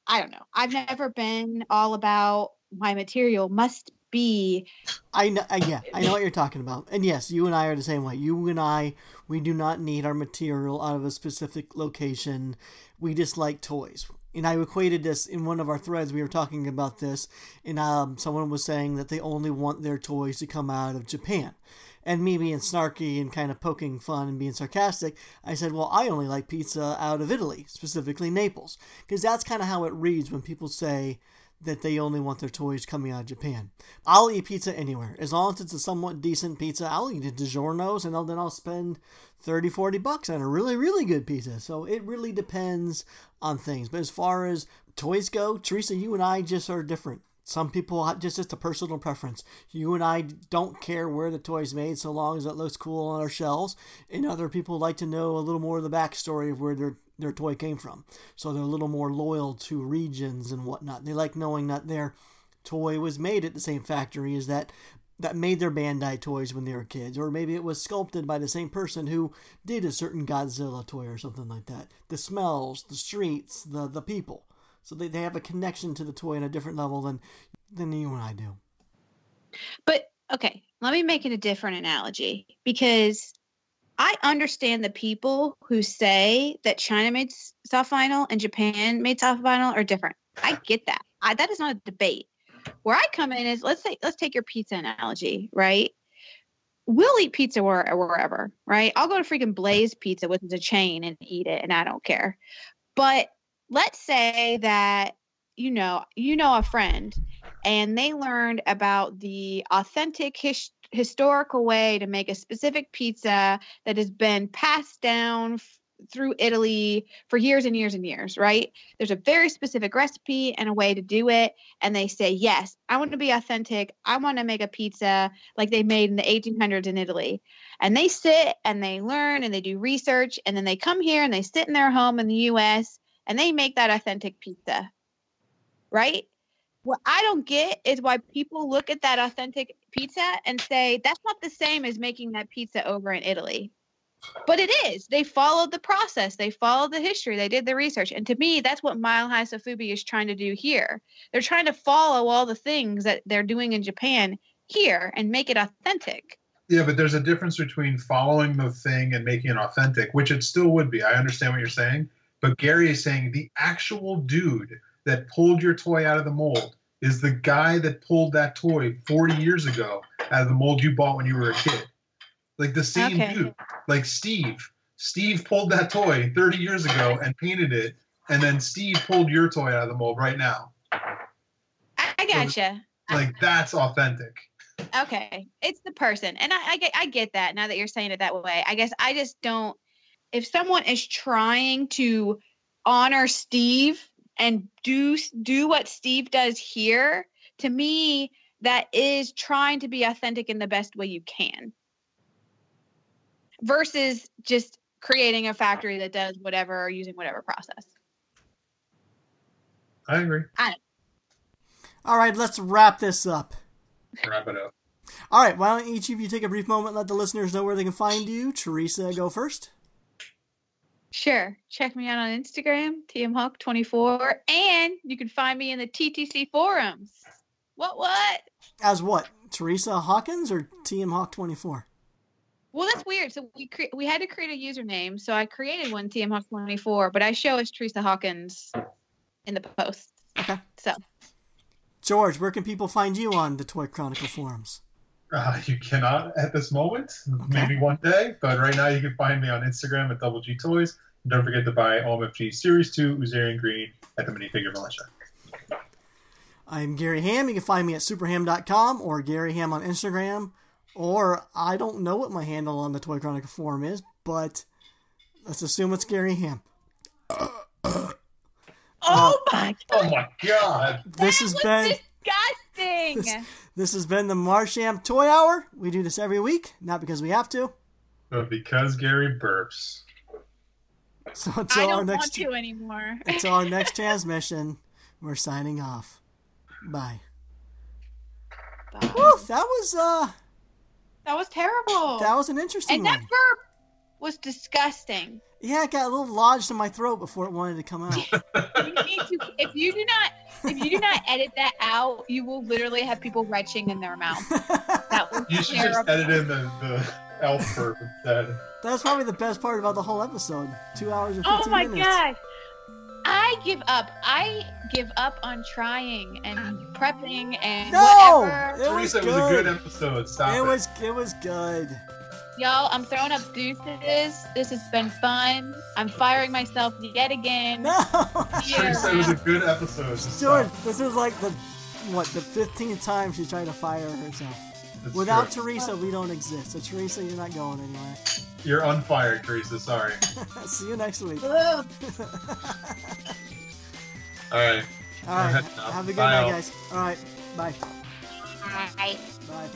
I don't know. I've never been all about my material must be. I know. Uh, yeah, I know what you're talking about. And yes, you and I are the same way. You and I, we do not need our material out of a specific location. We just like toys and I equated this in one of our threads. We were talking about this, and um, someone was saying that they only want their toys to come out of Japan. And me being snarky and kind of poking fun and being sarcastic, I said, Well, I only like pizza out of Italy, specifically Naples. Because that's kind of how it reads when people say that they only want their toys coming out of Japan. I'll eat pizza anywhere. As long as it's a somewhat decent pizza, I'll eat a DiGiorno's and then I'll spend 30, 40 bucks on a really, really good pizza. So it really depends on things. But as far as toys go, Teresa, you and I just are different. Some people just it's a personal preference. You and I don't care where the toy's made so long as it looks cool on our shelves. And other people like to know a little more of the backstory of where their their toy came from. So they're a little more loyal to regions and whatnot. They like knowing that their toy was made at the same factory as that that made their Bandai toys when they were kids, or maybe it was sculpted by the same person who did a certain Godzilla toy or something like that. The smells, the streets, the the people. So they, they have a connection to the toy on a different level than than you and I do. But okay, let me make it a different analogy because I understand the people who say that China made soft vinyl and Japan made soft vinyl are different. I get that. I, that is not a debate. Where I come in is let's say let's take your pizza analogy, right? we'll eat pizza where, wherever, right? I'll go to freaking Blaze Pizza, which is a chain, and eat it, and I don't care. But let's say that you know you know a friend, and they learned about the authentic his, historical way to make a specific pizza that has been passed down f- through Italy for years and years and years, right? There's a very specific recipe and a way to do it. And they say, yes, I want to be authentic. I want to make a pizza like they made in the 1800s in Italy. And they sit and they learn and they do research. And then they come here and they sit in their home in the US and they make that authentic pizza, right? What I don't get is why people look at that authentic pizza and say, that's not the same as making that pizza over in Italy but it is. They followed the process. They followed the history. They did the research. And to me, that's what Mile High Sofubi is trying to do here. They're trying to follow all the things that they're doing in Japan here and make it authentic. Yeah, but there's a difference between following the thing and making it authentic, which it still would be. I understand what you're saying. But Gary is saying the actual dude that pulled your toy out of the mold is the guy that pulled that toy 40 years ago out of the mold you bought when you were a kid. Like the same Okay. dude. Like Steve. Steve pulled that toy 30 years ago and painted it, and then Steve pulled your toy out of the mold right now. I, gotcha. Like that's authentic. Okay, it's the person, and I, I get I get that now that you're saying it that way. I guess I just don't. If someone is trying to honor Steve and do do what Steve does here, to me that is trying to be authentic in the best way you can. Versus just creating a factory that does whatever or using whatever process. I agree. All right, let's wrap this up. Wrap it up. All right, why don't each of you take a brief moment and let the listeners know where they can find you? Teresa, go first. Sure. Check me out on Instagram, tmhawk24, and you can find me in the TTC forums. What, what? As what? Teresa Hawkins or TM Hawk 24? Well, that's weird. So we cre- we had to create a username, so I created one tmhawk24, but I show as Teresa Hawkins in the post. Okay. So George, where can people find you on the Toy Chronicle forums? Uh, you cannot at this moment. Maybe one day, but right now you can find me on Instagram at Double G Toys. And don't forget to buy OMFG Series 2 Uzarian Green at the Minifigure Militia. I'm Gary Ham. You can find me at superham.com or Gary Ham on Instagram. Or I don't know what my handle on the Toy Chronicle forum is, but let's assume it's Gary Ham. Oh my God. Oh my god! This has been disgusting. this has been the Martian Toy Hour. We do this every week, not because we have to. But because Gary burps. So until our don't want next to anymore. until our next transmission, we're signing off. Bye. Bye. Whew, that was uh That was terrible. that was an interesting one. and that burp was disgusting. Yeah, it got a little lodged in my throat before it wanted to come out. You need to, if you do not, if you do not edit that out, you will literally have people retching in their mouth. That was You should terrible. just edit in the, the elf burp instead. That's probably the best part about the whole episode. Two hours and 15 Oh my minutes. gosh. I give up. I give up on trying and prepping and No! whatever. It was Teresa, it was a good. good episode. Stop it. It was it was good. Y'all, I'm throwing up deuces. This has been fun. I'm firing myself yet again. No, Teresa, it was a good episode. Just George, this is like the what the 15th time she tried to fire herself. It's Without true. Teresa, we don't exist. So Teresa, you're not going anywhere. You're unfired, Teresa. Sorry. See you next week. All right. All right, have a good Bye, night, all. guys. All right, bye, Bye. bye.